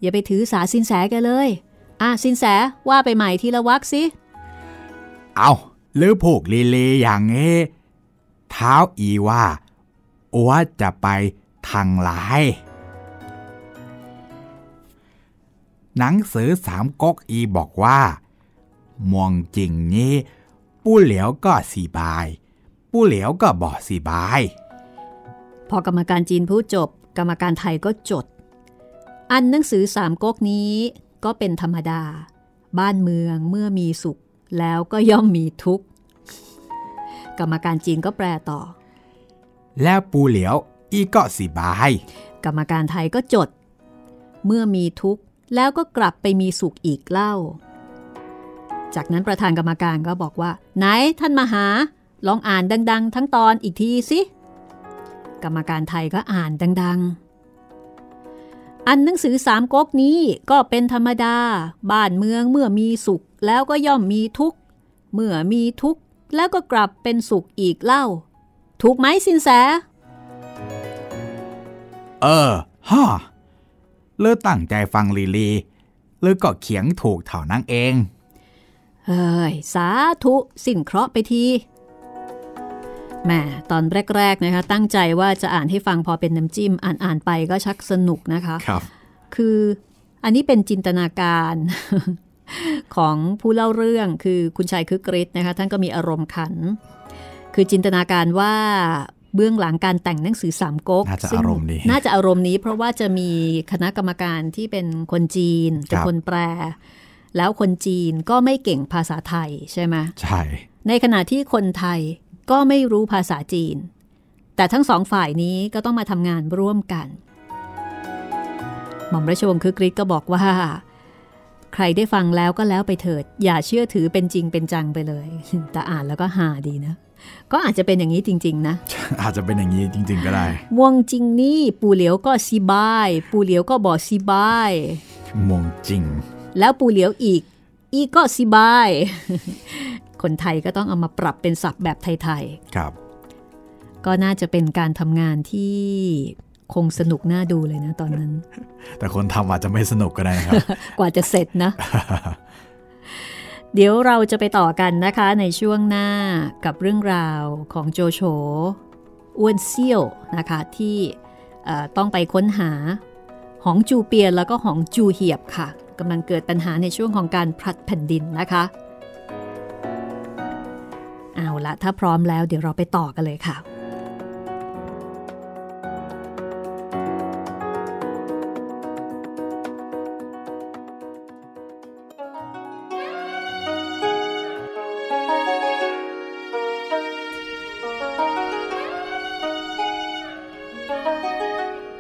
อย่าไปถือสาสินแสแกันเลย อะสินแสว่าไปใหม่ทีละวักสิ เอาหรือผูกลีลีอย่างนี้เท้าอีว่าอ้วจะไปทางไรหนังสือสามก๊กอีบอกว่ามองจริงนี้ปู้เหลียวก็สีบายปู้เหลียวก็บอกสีบาย พอกรรมการจีนพูดจบ กรรมการไทยก็จด อันหนังสือสามก๊กนี้ ก็เป็นธรรมดา บ้านเมืองเมื่อมีสุข แล้วก็ย่อมมีทุกข์ กรรมการจีนก็แปลต่อ แล้วปูเหลียว อีก็สีบาย กรรมการไทยก็จด เมื่อมีทุกข์แล้วก็กลับไปมีสุขอีกเล่า จากนั้นประธานกรรมการก็บอกว่า ไหนท่านมาหา ลองอ่านดัง ๆ ทั้งตอนอีกทีสิ กรรมการไทยก็อ่านดัง ๆ อันหนังสือสามก๊กนี้ก็เป็นธรรมดา บ้านเมืองเมื่อมีสุขแล้วก็ย่อมมีทุกข์ เมื่อมีทุกข์แล้วก็กลับเป็นสุขอีกเล่า ถูกไหมสินแส เออฮ่าเลือตั้งใจฟังลีลีเลือก็เขียงถูกเท่านั้นเอง เฮ้ย สาธุ สิ้นเคราะห์ไปที แหมตอนแรก ๆนะคะ ตั้งใจว่าจะอ่านให้ฟังพอเป็นน้ำจิ้ม อ่านอ่านไปก็ชักสนุกนะคะครับ คืออันนี้เป็นจินตนาการของผู้เล่าเรื่องคือคุณชายคึกฤทธิ์นะคะ ท่านก็มีอารมณ์ขัน คือจินตนาการว่าเบื้องหลังการแต่งหนังสือสามก๊กน่าจะซึ่งอารมณ์ดีน่าจะอารมณ์นี้ เพราะว่าจะมีคณะกรรมการที่เป็นคนจีนเป็นครับคนแปล แล้วคนจีนก็ไม่เก่งภาษาไทยใช่ไหมใช่ ในขณะที่คนไทย ก็ไม่รู้ภาษาจีน แต่ทั้งสองฝ่ายนี้ก็ต้องมาทำงานร่วมกัน หม่อมราชวงศ์คึกฤทธิ์ก็บอกว่า ใครได้ฟังแล้วก็แล้วไปเถิด อย่าเชื่อถือเป็นจริงเป็นจังไปเลย แต่อ่านแล้วก็หาดีนะ ก็อาจจะเป็นอย่างนี้จริง ๆ นะ อาจจะเป็นอย่างนี้จริง ๆ ก็ได้ม่วงจริงนี่ปูเหลียวก็ซีบาย ปูเหลียวก็บอกซีบายมงจริง แล้วปูเหลียวอีก อีกก็ซีบาย คนไทยก็ต้องเอามาปรับเป็นศัพท์แบบไทยครับๆก็น่าจะเป็นการทำงานที่คงสนุกน่าดูเลยนะตอนนั้น แต่คนทำอาจจะไม่สนุกก็ได้นะครับ กว่าจะเสร็จนะ เดี๋ยวเราจะไปต่อกันนะคะในช่วงหน้ากับเรื่องราวของโจโฉอ้วนเซี่ยวนะคะที่เอ่อต้องไปค้นหาหองจูเปียนแล้วก็หองจูเหียบค่ะกำลังเกิดปัญหาในช่วงของการพลัดแผ่นดินนะคะ เอาละถ้าพร้อมแล้วเดี๋ยวเราไปต่อกันเลยค่ะ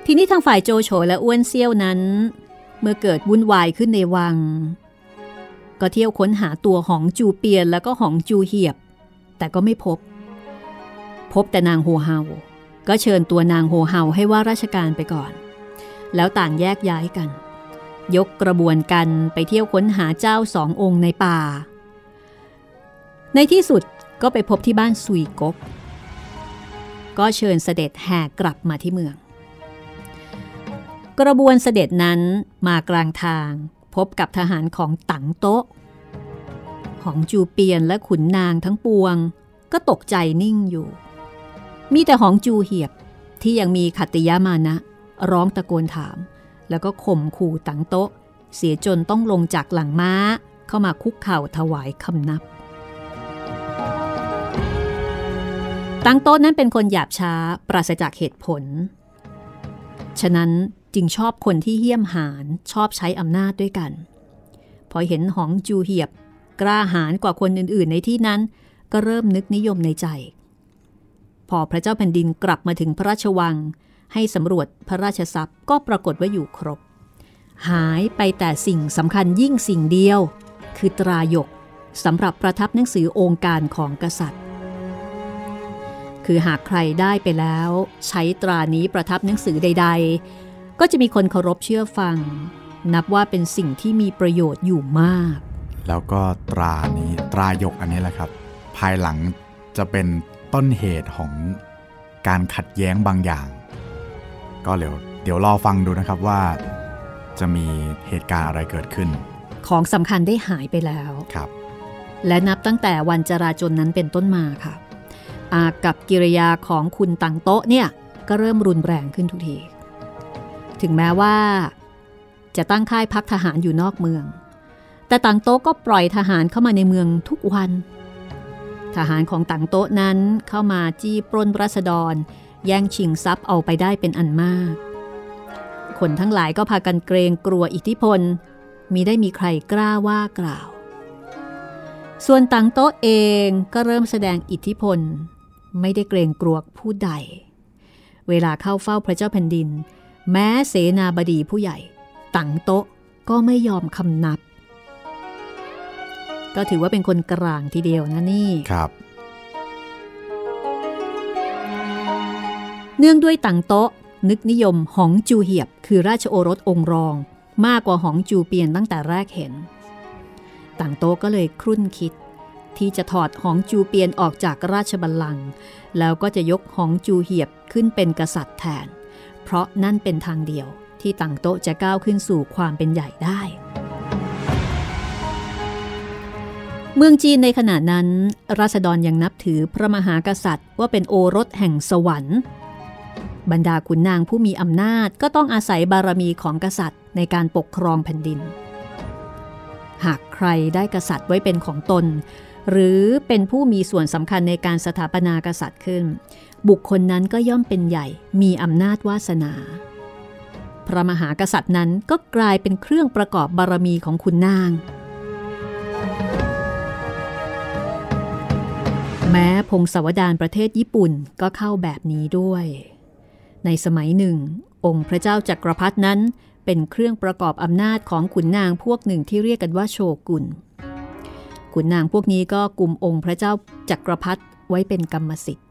ทีนี้ทางฝ่ายโจโฉและอ้วนเซี่ยวนั้น เมื่อเกิดวุ่นวายขึ้นในวัง ก็เที่ยวค้นหาตัวหองจูเปียนแล้วก็หองจูเหียบ แต่ก็ไม่พบ พบแต่นางโฮเฮา ก็เชิญตัวนางโฮเฮาให้ว่าราชการไปก่อน แล้วต่างแยกย้ายกัน ยกกระบวนกันไปเที่ยวค้นหาเจ้าสององค์ในป่า ในที่สุดก็ไปพบที่บ้านซุยกกก็เชิญเสด็จแห่กลับมาที่เมือง กระบวนเสด็จนั้นมากลางทางพบกับทหารของตังโต๊ะ ของจูเปียนและขุนนางทั้งปวง ก็ตกใจนิ่งอยู่ มีแต่ของจูเหียบที่ยังมีขัติยามานะ ร้องตะโกนถาม แล้วก็ข่มขู่ตังโต๊ะ เสียจนต้องลงจากหลังม้าเข้ามาคุกเข่าถวายคำนับ ตังโต๊ะนั้นเป็นคนหยาบช้าปราศจากเหตุผล ฉะนั้นจึงชอบคนที่เหี้ยมหาญชอบใช้อำนาจด้วยกัน พอเห็นหองจูเหียบ กล้าหาญกว่าคนอื่นๆ ในที่นั้น ก็เริ่มนึกนิยมในใจ พอพระเจ้าแผ่นดินกลับมาถึงพระราชวัง ให้สำรวจพระราชทรัพย์ก็ปรากฏว่าอยู่ครบ หายไปแต่สิ่งสำคัญยิ่งสิ่งเดียว คือตรายกสำหรับประทับหนังสือองค์การของกษัตริย์ คือหากใครได้ไปแล้ว ใช้ตรานี้ประทับหนังสือใด ๆ ก็จะมีคนเคารพเชื่อฟัง นับว่าเป็นสิ่งที่มีประโยชน์อยู่มาก แล้วก็ตรานี้ตรายกอันนี้แหละครับ ภายหลังจะเป็นต้นเหตุของการขัดแย้งบางอย่าง ก็เดี๋ยวเดี๋ยวรอฟังดูนะครับว่า จะมีเหตุการณ์อะไรเกิดขึ้น ของสำคัญได้หายไปแล้วครับ และนับตั้งแต่วันจราจนนั้นเป็นต้นมาค่ะ อากับกิริยาของคุณตังโต๊ะเนี่ยก็เริ่มรุนแรงขึ้นทุกที ถึงแม้ว่า จะตั้งค่ายพักทหารอยู่นอกเมือง แต่ตังโต๊ะก็ปล่อยทหารเข้ามาในเมืองทุกวัน ทหารของตังโต๊ะนั้นเข้ามาจี้ปล้นรัษฎร แย่งชิงทรัพย์เอาไปได้เป็นอันมาก คนทั้งหลายก็พากันเกรงกลัวอิทธิพลมีได้มีใครกล้าว่ากล่าว ส่วนตังโต๊ะเองก็เริ่มแสดงอิทธิพล ไม่ได้เกรงกลัวผู้ใด เวลาเข้าเฝ้าพระเจ้าแผ่นดิน แม้เสนาบดีผู้ใหญ่ตังโต๊ะก็ไม่ยอมคำนับ ก็ถือว่าเป็นคนกลางทีเดียวนะนี่ครับ เนื่องด้วยตังโต๊ะ นึกนิยมหองจูเหียบ คือราชโอรสองค์รอง มากกว่าหองจูเปียนตั้งแต่แรกเห็น ตังโต๊ะก็เลยครุ่นคิด ที่จะถอดหองจูเปียนออกจากราชบัลลังก์แล้วก็จะยกหองจูเหียบขึ้นเป็นกษัตริย์แทน เพราะนั่นเป็นทางเดียวที่ตังโต๊ะจะก้าวขึ้นสู่ความเป็นใหญ่ได้ เมืองจีนในขณะนั้น ราษฎรยังนับถือพระมหากษัตริย์ ว่าเป็นโอรสแห่งสวรรค์ บรรดาขุนนางผู้มีอำนาจก็ต้องอาศัยบารมีของกษัตริย์ในการปกครองแผ่นดิน หากใครได้กษัตริย์ไว้เป็นของตน หรือเป็นผู้มีส่วนสำคัญในการสถาปนากษัตริย์ขึ้น บุคคลนั้นก็ย่อมเป็นใหญ่มีอำนาจวาสนา พระมหากษัตริย์นั้นก็กลายเป็นเครื่องประกอบบารมีของคุณนาง แม้พงศาวดารประเทศญี่ปุ่นก็เข้าแบบนี้ด้วย ในสมัยหนึ่ง องค์พระเจ้าจักรพรรดินั้นเป็นเครื่องประกอบอำนาจของขุนนางพวกหนึ่งที่เรียกกันว่าโชกุน ขุนนางพวกนี้ก็กลุ่มองค์พระเจ้าจักรพรรดิไว้เป็นกรรมสิทธิ์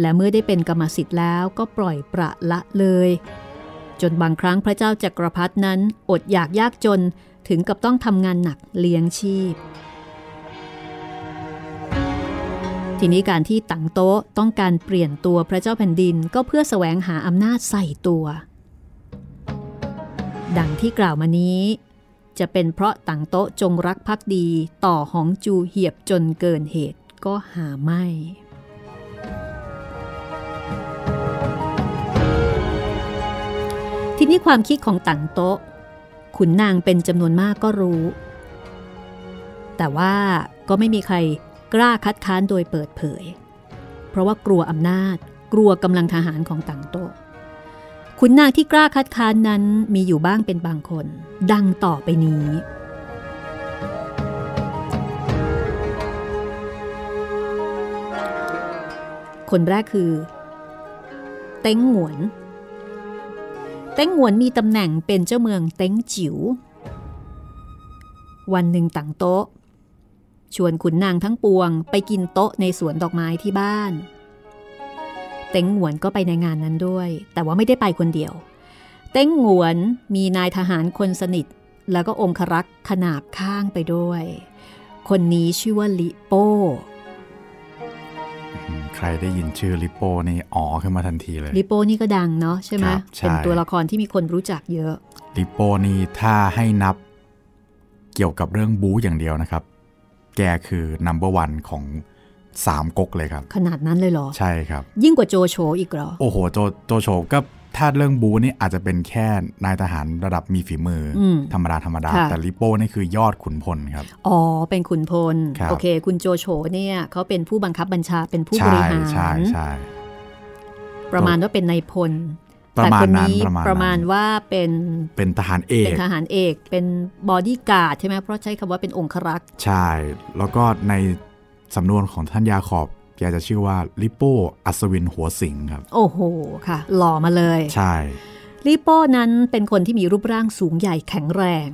และเมื่อได้เป็นกรรมสิทธิ์แล้วก็ปล่อยประละเลย จนบางครั้งพระเจ้าจักรพรรดินั้นอดอยากยากจนถึงกับต้องทำงานหนักเลี้ยงชีพ ทีนี้การที่ตังโต๊ะต้องการเปลี่ยนตัวพระเจ้าแผ่นดินก็เพื่อแสวงหาอำนาจใส่ตัว ดังที่กล่าวมานี้ จะเป็นเพราะตังโต๊ะจงรักภักดีต่อหองจูเหียบจนเกินเหตุก็หาไม่ทีนี้ความคิดของตังโต๊ะ ขุนนางเป็นจำนวนมากก็รู้ แต่ว่าก็ไม่มีใคร กล้าคัดค้านโดยเปิดเผย เพราะว่ากลัวอำนาจ กลัวกำลังทหารของตังโต๊ะขุนนางที่กล้าคัดค้านนั้นมีอยู่บ้างเป็นบางคน ดังต่อไปนี้ คนแรกคือ เต้งหวน เต้งหวนมีตำแหน่งเป็นเจ้าเมืองเต้งจิ๋ววันหนึ่งต่างโต๊ะ ชวนขุนนางทั้งปวงไปกินโต๊ะในสวนดอกไม้ที่บ้าน เต้งหงวนก็ไปในงานนั้นด้วย แต่ว่าไม่ได้ไปคนเดียว เต้งหงวนมีนายทหารคนสนิท แล้วก็องครักษ์ขนาบข้างไปด้วย คนนี้ชื่อว่าลิโป้อืมใครได้ยินชื่อลิโป้นี่อ๋อขึ้นมาทันทีเลย ลิโป้นี่ก็ดังเนาะใช่ไหมครับใช่เป็นตัวละครที่มีคนรู้จักเยอะ ลิโป้นี่ถ้าให้นับเกี่ยวกับเรื่องบู๊อย่างเดียวนะครับ แกคือนัมเบอร์วันของสามก๊กเลยครับ ขนาดนั้นเลยเหรอ ใช่ครับ ยิ่งกว่าโจโฉอีกเหรอ โอ้โห โจโจโฉก็ถ้าเรื่องบูนี่อาจจะเป็นแค่นายทหารระดับมีฝีมืออมธรรมดาธรรมดาค่ะแต่ลิโป้นี่คือยอดขุนพลครับ อ๋อ เป็นขุนพลครับโอเค คุณโจโฉเนี่ยเขาเป็นผู้บังคับบัญชาเป็นผู้บใช่ริหาร ใช่ใช่ประมาณว่าเป็นนายพล ประมาณแต่คนนั้นนี้ประมาณประมาณนั้นว่าเป็นเป็นทหารเอกเป็นทหารเอกเป็นบอดี้การ์ดใช่ไหมเพราะใช้คำว่าเป็นองครักษ์ใช่ แล้วก็ในสำนวนของท่านยาขอบแกจะชื่อว่าลิโป้อัศวินหัวสิงห์ครับ โอ้โหค่ะ หล่อมาเลย ใช่ลิโป้นั้นเป็นคนที่มีรูปร่างสูงใหญ่แข็งแรง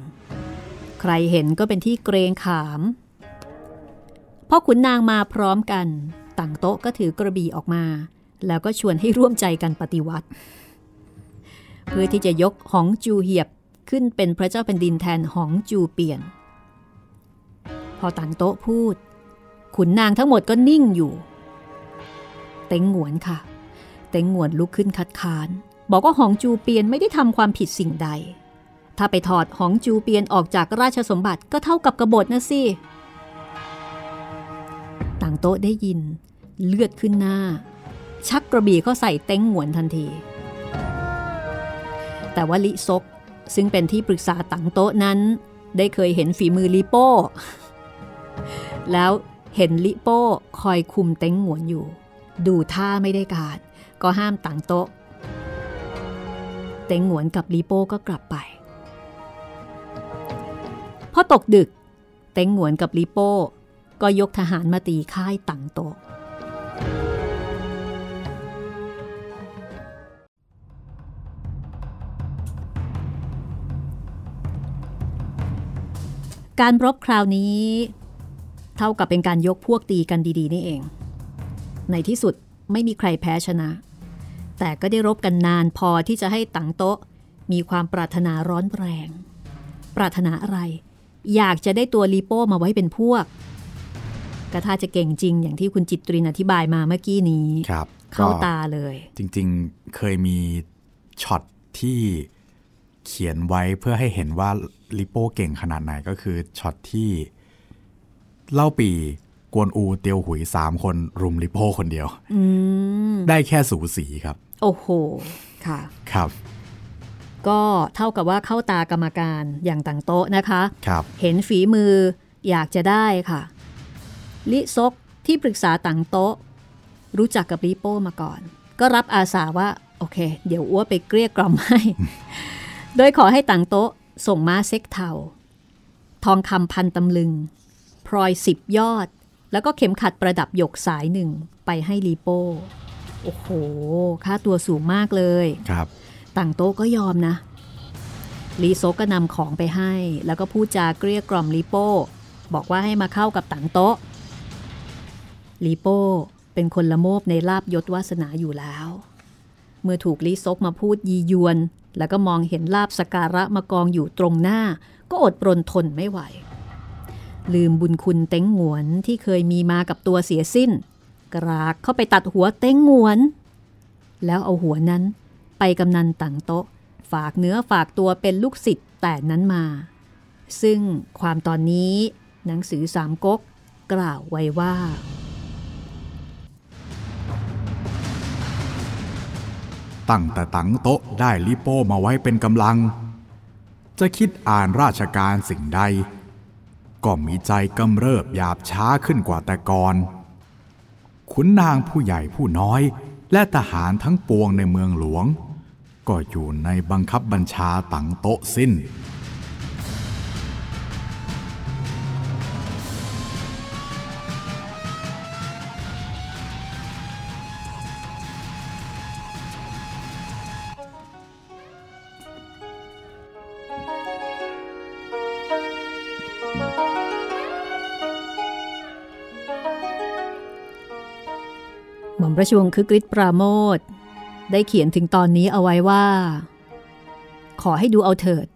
ใครเห็นก็เป็นที่เกรงขามพอขุนนางมาพร้อมกัน ต่างโต๊ะก็ถือกระบี่ออกมา แล้วก็ชวนให้ร่วมใจกันปฏิวัติ เพื่อที่จะยกหองจูเหียบขึ้นเป็นพระเจ้าแผ่นดินแทนหองจูเปลี่ยน พอต่างโต๊ะพูด ขุนนางทั้งหมดก็นิ่งอยู่ เต็งหวนค่ะ เต็งหวนลุกขึ้นคัดค้าน บอกว่าหองจูเปียนไม่ได้ทำความผิดสิ่งใด ถ้าไปถอดหองจูเปียนออกจากราชสมบัติก็เท่ากับกบฏนะสิต่างโต๊ะได้ยิน เลือดขึ้นหน้า ชักกระบี่เข้าใส่เต็งหวนทันที แต่ว่าลิซก ซึ่งเป็นที่ปรึกษาต่างโต๊ะนั้น ได้เคยเห็นฝีมือลิโป้ แล้วเห็นลิโป้คอยคุมเต็งหวนอยู่ ดูท่าไม่ได้การ ก็ห้ามต่างโต๊ะ เต็งหวนกับลีโป้ก็กลับไป พอตกดึก เต็งหวนกับลีโป้ก็ยกทหารมาตีค่ายต่างโต๊ะ การรบคราวนี้ เท่ากับเป็นการยกพวกตีกันดีๆ นี่เอง ในที่สุดไม่มีใครแพ้ชนะ แต่ก็ได้รบกันนานพอที่จะให้ตังโต๊ะมีความปรารถนาร้อนแรง ปรารถนาอะไร อยากจะได้ตัวลีโป้มาไว้เป็นพวกกระทาจะเก่งจริงอย่างที่คุณจิตรินอธิบายมาเมื่อกี้นี้ ครับ เข้าก็ตาเลย จริงๆ เคยมีช็อตที่ เขียนไว้เพื่อให้เห็นว่าลิโป้เก่งขนาดไหนก็คือช็อตที่เล่าปีกวนอูเตียวหุยสามคนรุมลิโป้คนเดียวอืมได้แค่สูสีครับ โอ้โห ค่ะ ครับ ก็เท่ากับว่าเข้าตากรรมการอย่างต่างโต๊ะนะคะครับเห็นฝีมืออยากจะได้ค่ะ ลิซกที่ปรึกษาต่างโต๊ะ รู้จักกับลิโป้มาก่อน ก็รับอาสาว่า โอเค เดี๋ยวอ้วไปเกลี้ยกล่อมให้ โดยขอให้ต่างโต๊ะส่งม้าเซ็กเทาทองคำพันตำลึง พลอยสิบยอด แล้วก็เข็มขัดประดับหยกสายหนึ่งไปให้ลีโป้ โอ้โห ค่าตัวสูงมากเลยครับ ต่างโต๊ะก็ยอมนะ ลีโซก็นำของไปให้ แล้วก็พูดจาเกลี้ยกล่อมลีโป้ บอกว่าให้มาเข้ากับต่างโต๊ะลีโป้เป็นคนละโมบในลาบยศวาสนาอยู่แล้ว เมื่อถูกลีซกมาพูดยียวน แล้วก็มองเห็นลาบสการะมากองอยู่ตรงหน้า ก็อดปรนทนไม่ไหว ลืมบุญคุณเต้งหงวนที่เคยมีมากับตัวเสียสิ้น กรากเข้าไปตัดหัวเต้งหงวน แล้วเอาหัวนั้นไปกำนันต่างโต๊ะ ฝากเนื้อฝากตัวเป็นลูกศิษย์แต่นั้นมา ซึ่งความตอนนี้หนังสือสามก๊กกล่าวไว้ว่า ตั้งแต่ตังโต๊ะได้ลิโป้มาไว้เป็นกำลัง จะคิดอ่านราชการสิ่งใด ก็มีใจกำเริบหยาบช้าขึ้นกว่าแต่ก่อนขุนนางผู้ใหญ่ผู้น้อย และทหารทั้งปวงในเมืองหลวง ก็อยู่ในบังคับบัญชาตังโต๊ะสิ้น ราชวงศ์คึกฤทธิ์ปราโมทได้เขียนถึงตอนนี้เอาไว้ว่า ขอให้ดูเอาเถิด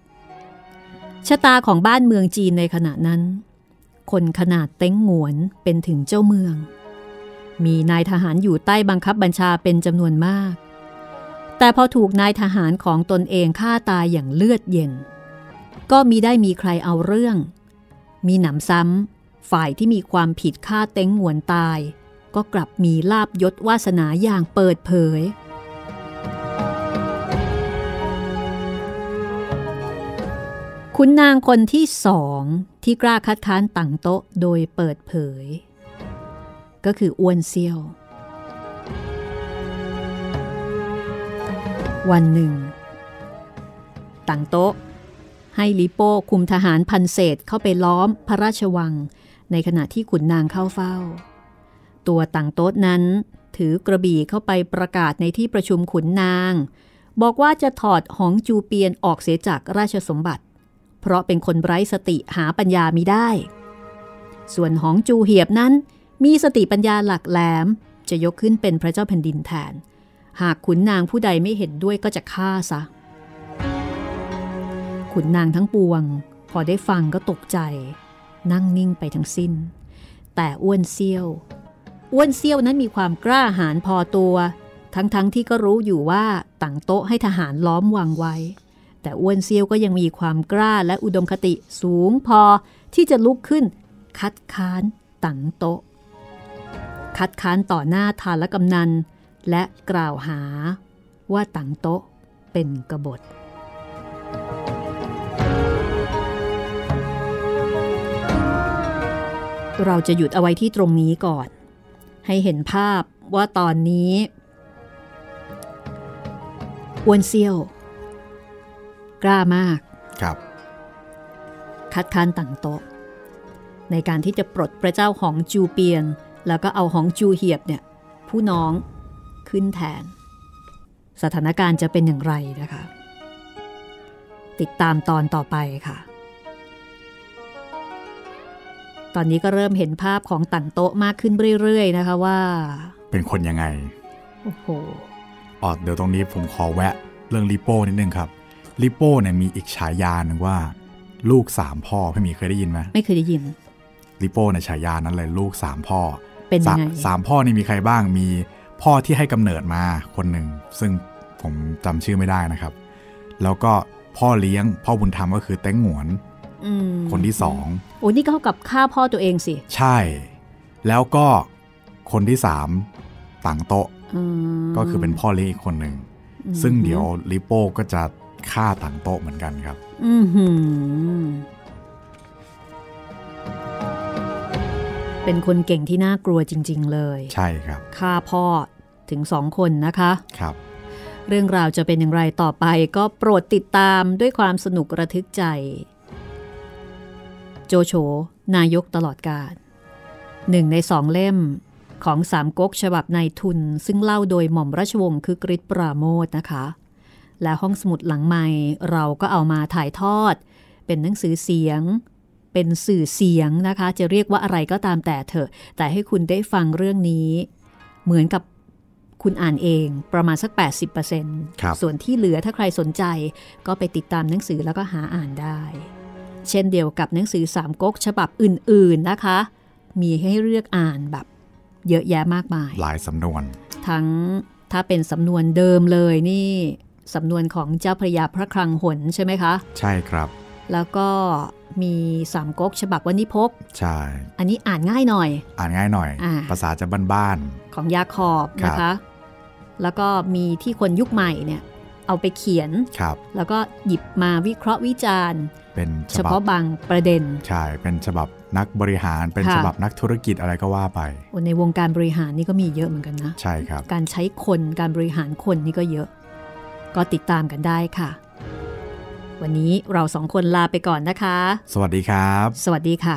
ชะตาของบ้านเมืองจีนในขณะนั้น คนขนาดเต้งหงวนเป็นถึงเจ้าเมือง มีนายทหารอยู่ใต้บังคับบัญชาเป็นจำนวนมาก แต่พอถูกนายทหารของตนเองฆ่าตายอย่างเลือดเย็น ก็มีได้มีใครเอาเรื่อง มีหนำซ้ำฝ่ายที่มีความผิดฆ่าเต้งหงวนตาย ก็กลับมีลาบยศวาสนาอย่างเปิดเผย คุณนางคนที่สองที่กล้าคัดค้านต่างโต๊ะโดยเปิดเผย ก็คืออ้วนเซียว วันหนึ่งต่างโต๊ะให้ลิโป้คุมทหารพันเศษเข้าไปล้อมพระราชวัง ในขณะที่ขุนนางเข้าเฝ้า ตัวต่างโต๊ะนั้น ถือกระบี่เข้าไปประกาศในที่ประชุมขุนนาง บอกว่าจะถอดหองจูเปียนออกเสียจากราชสมบัติ เพราะเป็นคนไร้สติหาปัญญามิได้ ส่วนหองจูเหียบนั้น มีสติปัญญาหลักแหลม จะยกขึ้นเป็นพระเจ้าแผ่นดินแทน หากขุนนางผู้ใดไม่เห็นด้วยก็จะฆ่าซะ ขุนนางทั้งปวง พอได้ฟังก็ตกใจ นั่งนิ่งไปทั้งสิ้นแต่อ้วนเซี่ยว อ้วนเซี่ยวนั้นมีความกล้าหาญพอตัว ทั้งๆทที่ก็รู้อยู่ว่าต่างโต๊ะให้ทหารล้อมวางไว้ แต่อ้วนเซี่ยวก็ยังมีความกล้าและอุดมคติสูงพอที่จะลุกขึ้น คัดค้านต่างโต๊ะ คัดค้านต่อหน้าทานและกำนัน และกล่าวหาว่าต่างโต๊ะเป็นกบฏเราจะหยุดเอาไว้ที่ตรงนี้ก่อน ให้เห็นภาพว่าตอนนี้อ้วนเซี่ยว กล้ามากครับ คัดค้านต่างโต๊ะ ในการที่จะปลดพระเจ้าของจูเปียน แล้วก็เอาของจูเหียบเนี่ย ผู้น้องขึ้นแทน สถานการณ์จะเป็นอย่างไรนะคะ ติดตามตอนต่อไปค่ะ ตอนนี้ก็เริ่มเห็นภาพของต่างโต๊ะมากขึ้นเรื่อยๆนะคะว่า เป็นคนยังไง โอ้โหอ๋อเดี๋ยวตรงนี้ผมขอแวะเรื่องลิโป้นิดนึงครับลิโป้เนี่ยมีอีกฉายาหนึ่งว่า ลูกสามพ่อพี่หมีเคยได้ยินไหมไม่เคยได้ยินลิโป้ในยฉายานั้นเลยลูกสามพ่อเป็นยังไงสามสามพ่อนี่มีใครบ้างมีพ่อที่ให้กำเนิดมาคนหนึ่งซึ่งผมจำชื่อไม่ได้นะครับ แล้วก็พ่อเลี้ยงพ่อบุญธรรมก็คือเต้งหงวนอืม คนที่สองโอ้นี่ก็เท่ากับฆ่าพ่อตัวเองสิ ใช่ แล้วก็คนที่สามต่างโต๊ะอืมก็คือเป็นพ่อเลี้ยงอีกคนหนึ่งอืมซึ่งเดี๋ยวลิโป้ก็จะฆ่าต่างโต๊ะเหมือนกันครับ อือหือเป็นคนเก่งที่น่ากลัวจริง ๆ เลย ใช่ครับฆ่าพ่อถึงสองคนนะคะครับเรื่องราวจะเป็นอย่างไรต่อไปก็โปรดติดตามด้วยความสนุกระทึกใจ โจโฉนายกตลอดกาลหนึ่งในสองเล่มของสามก๊กฉบับนายทุน ซึ่งเล่าโดยหม่อมราชวงศ์คือกริชปราโมทนะคะ และห้องสมุดหลังใหม่เราก็เอามาถ่ายทอด เป็นหนังสือเสียง เป็นสื่อเสียงนะคะ จะเรียกว่าอะไรก็ตามแต่เถอะ แต่ให้คุณได้ฟังเรื่องนี้ เหมือนกับคุณอ่านเองประมาณสัก 80%ครับส่วนที่เหลือถ้าใครสนใจก็ไปติดตามหนังสือแล้วก็หาอ่านได้ เช่นเดียวกับหนังสือสามก๊กฉบับอื่นๆนะคะ มีให้เลือกอ่านแบบเยอะแยะมากมาย หลายสำนวน ทั้งถ้าเป็นสำนวนเดิมเลยนี่สำนวนของเจ้าพระยาพระคลังหนใช่ไหมคะ ใช่ครับ แล้วก็มีสามก๊กฉบับวันนิพกใช่ อันนี้อ่านง่ายหน่อย อ่านง่ายหน่อยอ่าภาษาจะบ้านของยาขอบครับนะคะ แล้วก็มีที่คนยุคใหม่เนี่ย เอาไปเขียนๆครับแล้วก็หยิบมาวิเคราะห์วิจารณ์ เป็นฉเฉบับพาะบางประเด็น ใช่ เป็นฉบับนักบริหาร เป็นค่ะฉบับนักธุรกิจอะไรก็ว่าไปโอ้ในวงการบริหารนี่ก็มีเยอะเหมือนกันนะ ใช่ครับ การใช้คน การบริหารคนนี่ก็เยอะ ก็ติดตามกันได้ค่ะ วันนี้เราสองคนลาไปก่อนนะคะ สวัสดีครับ สวัสดีค่ะ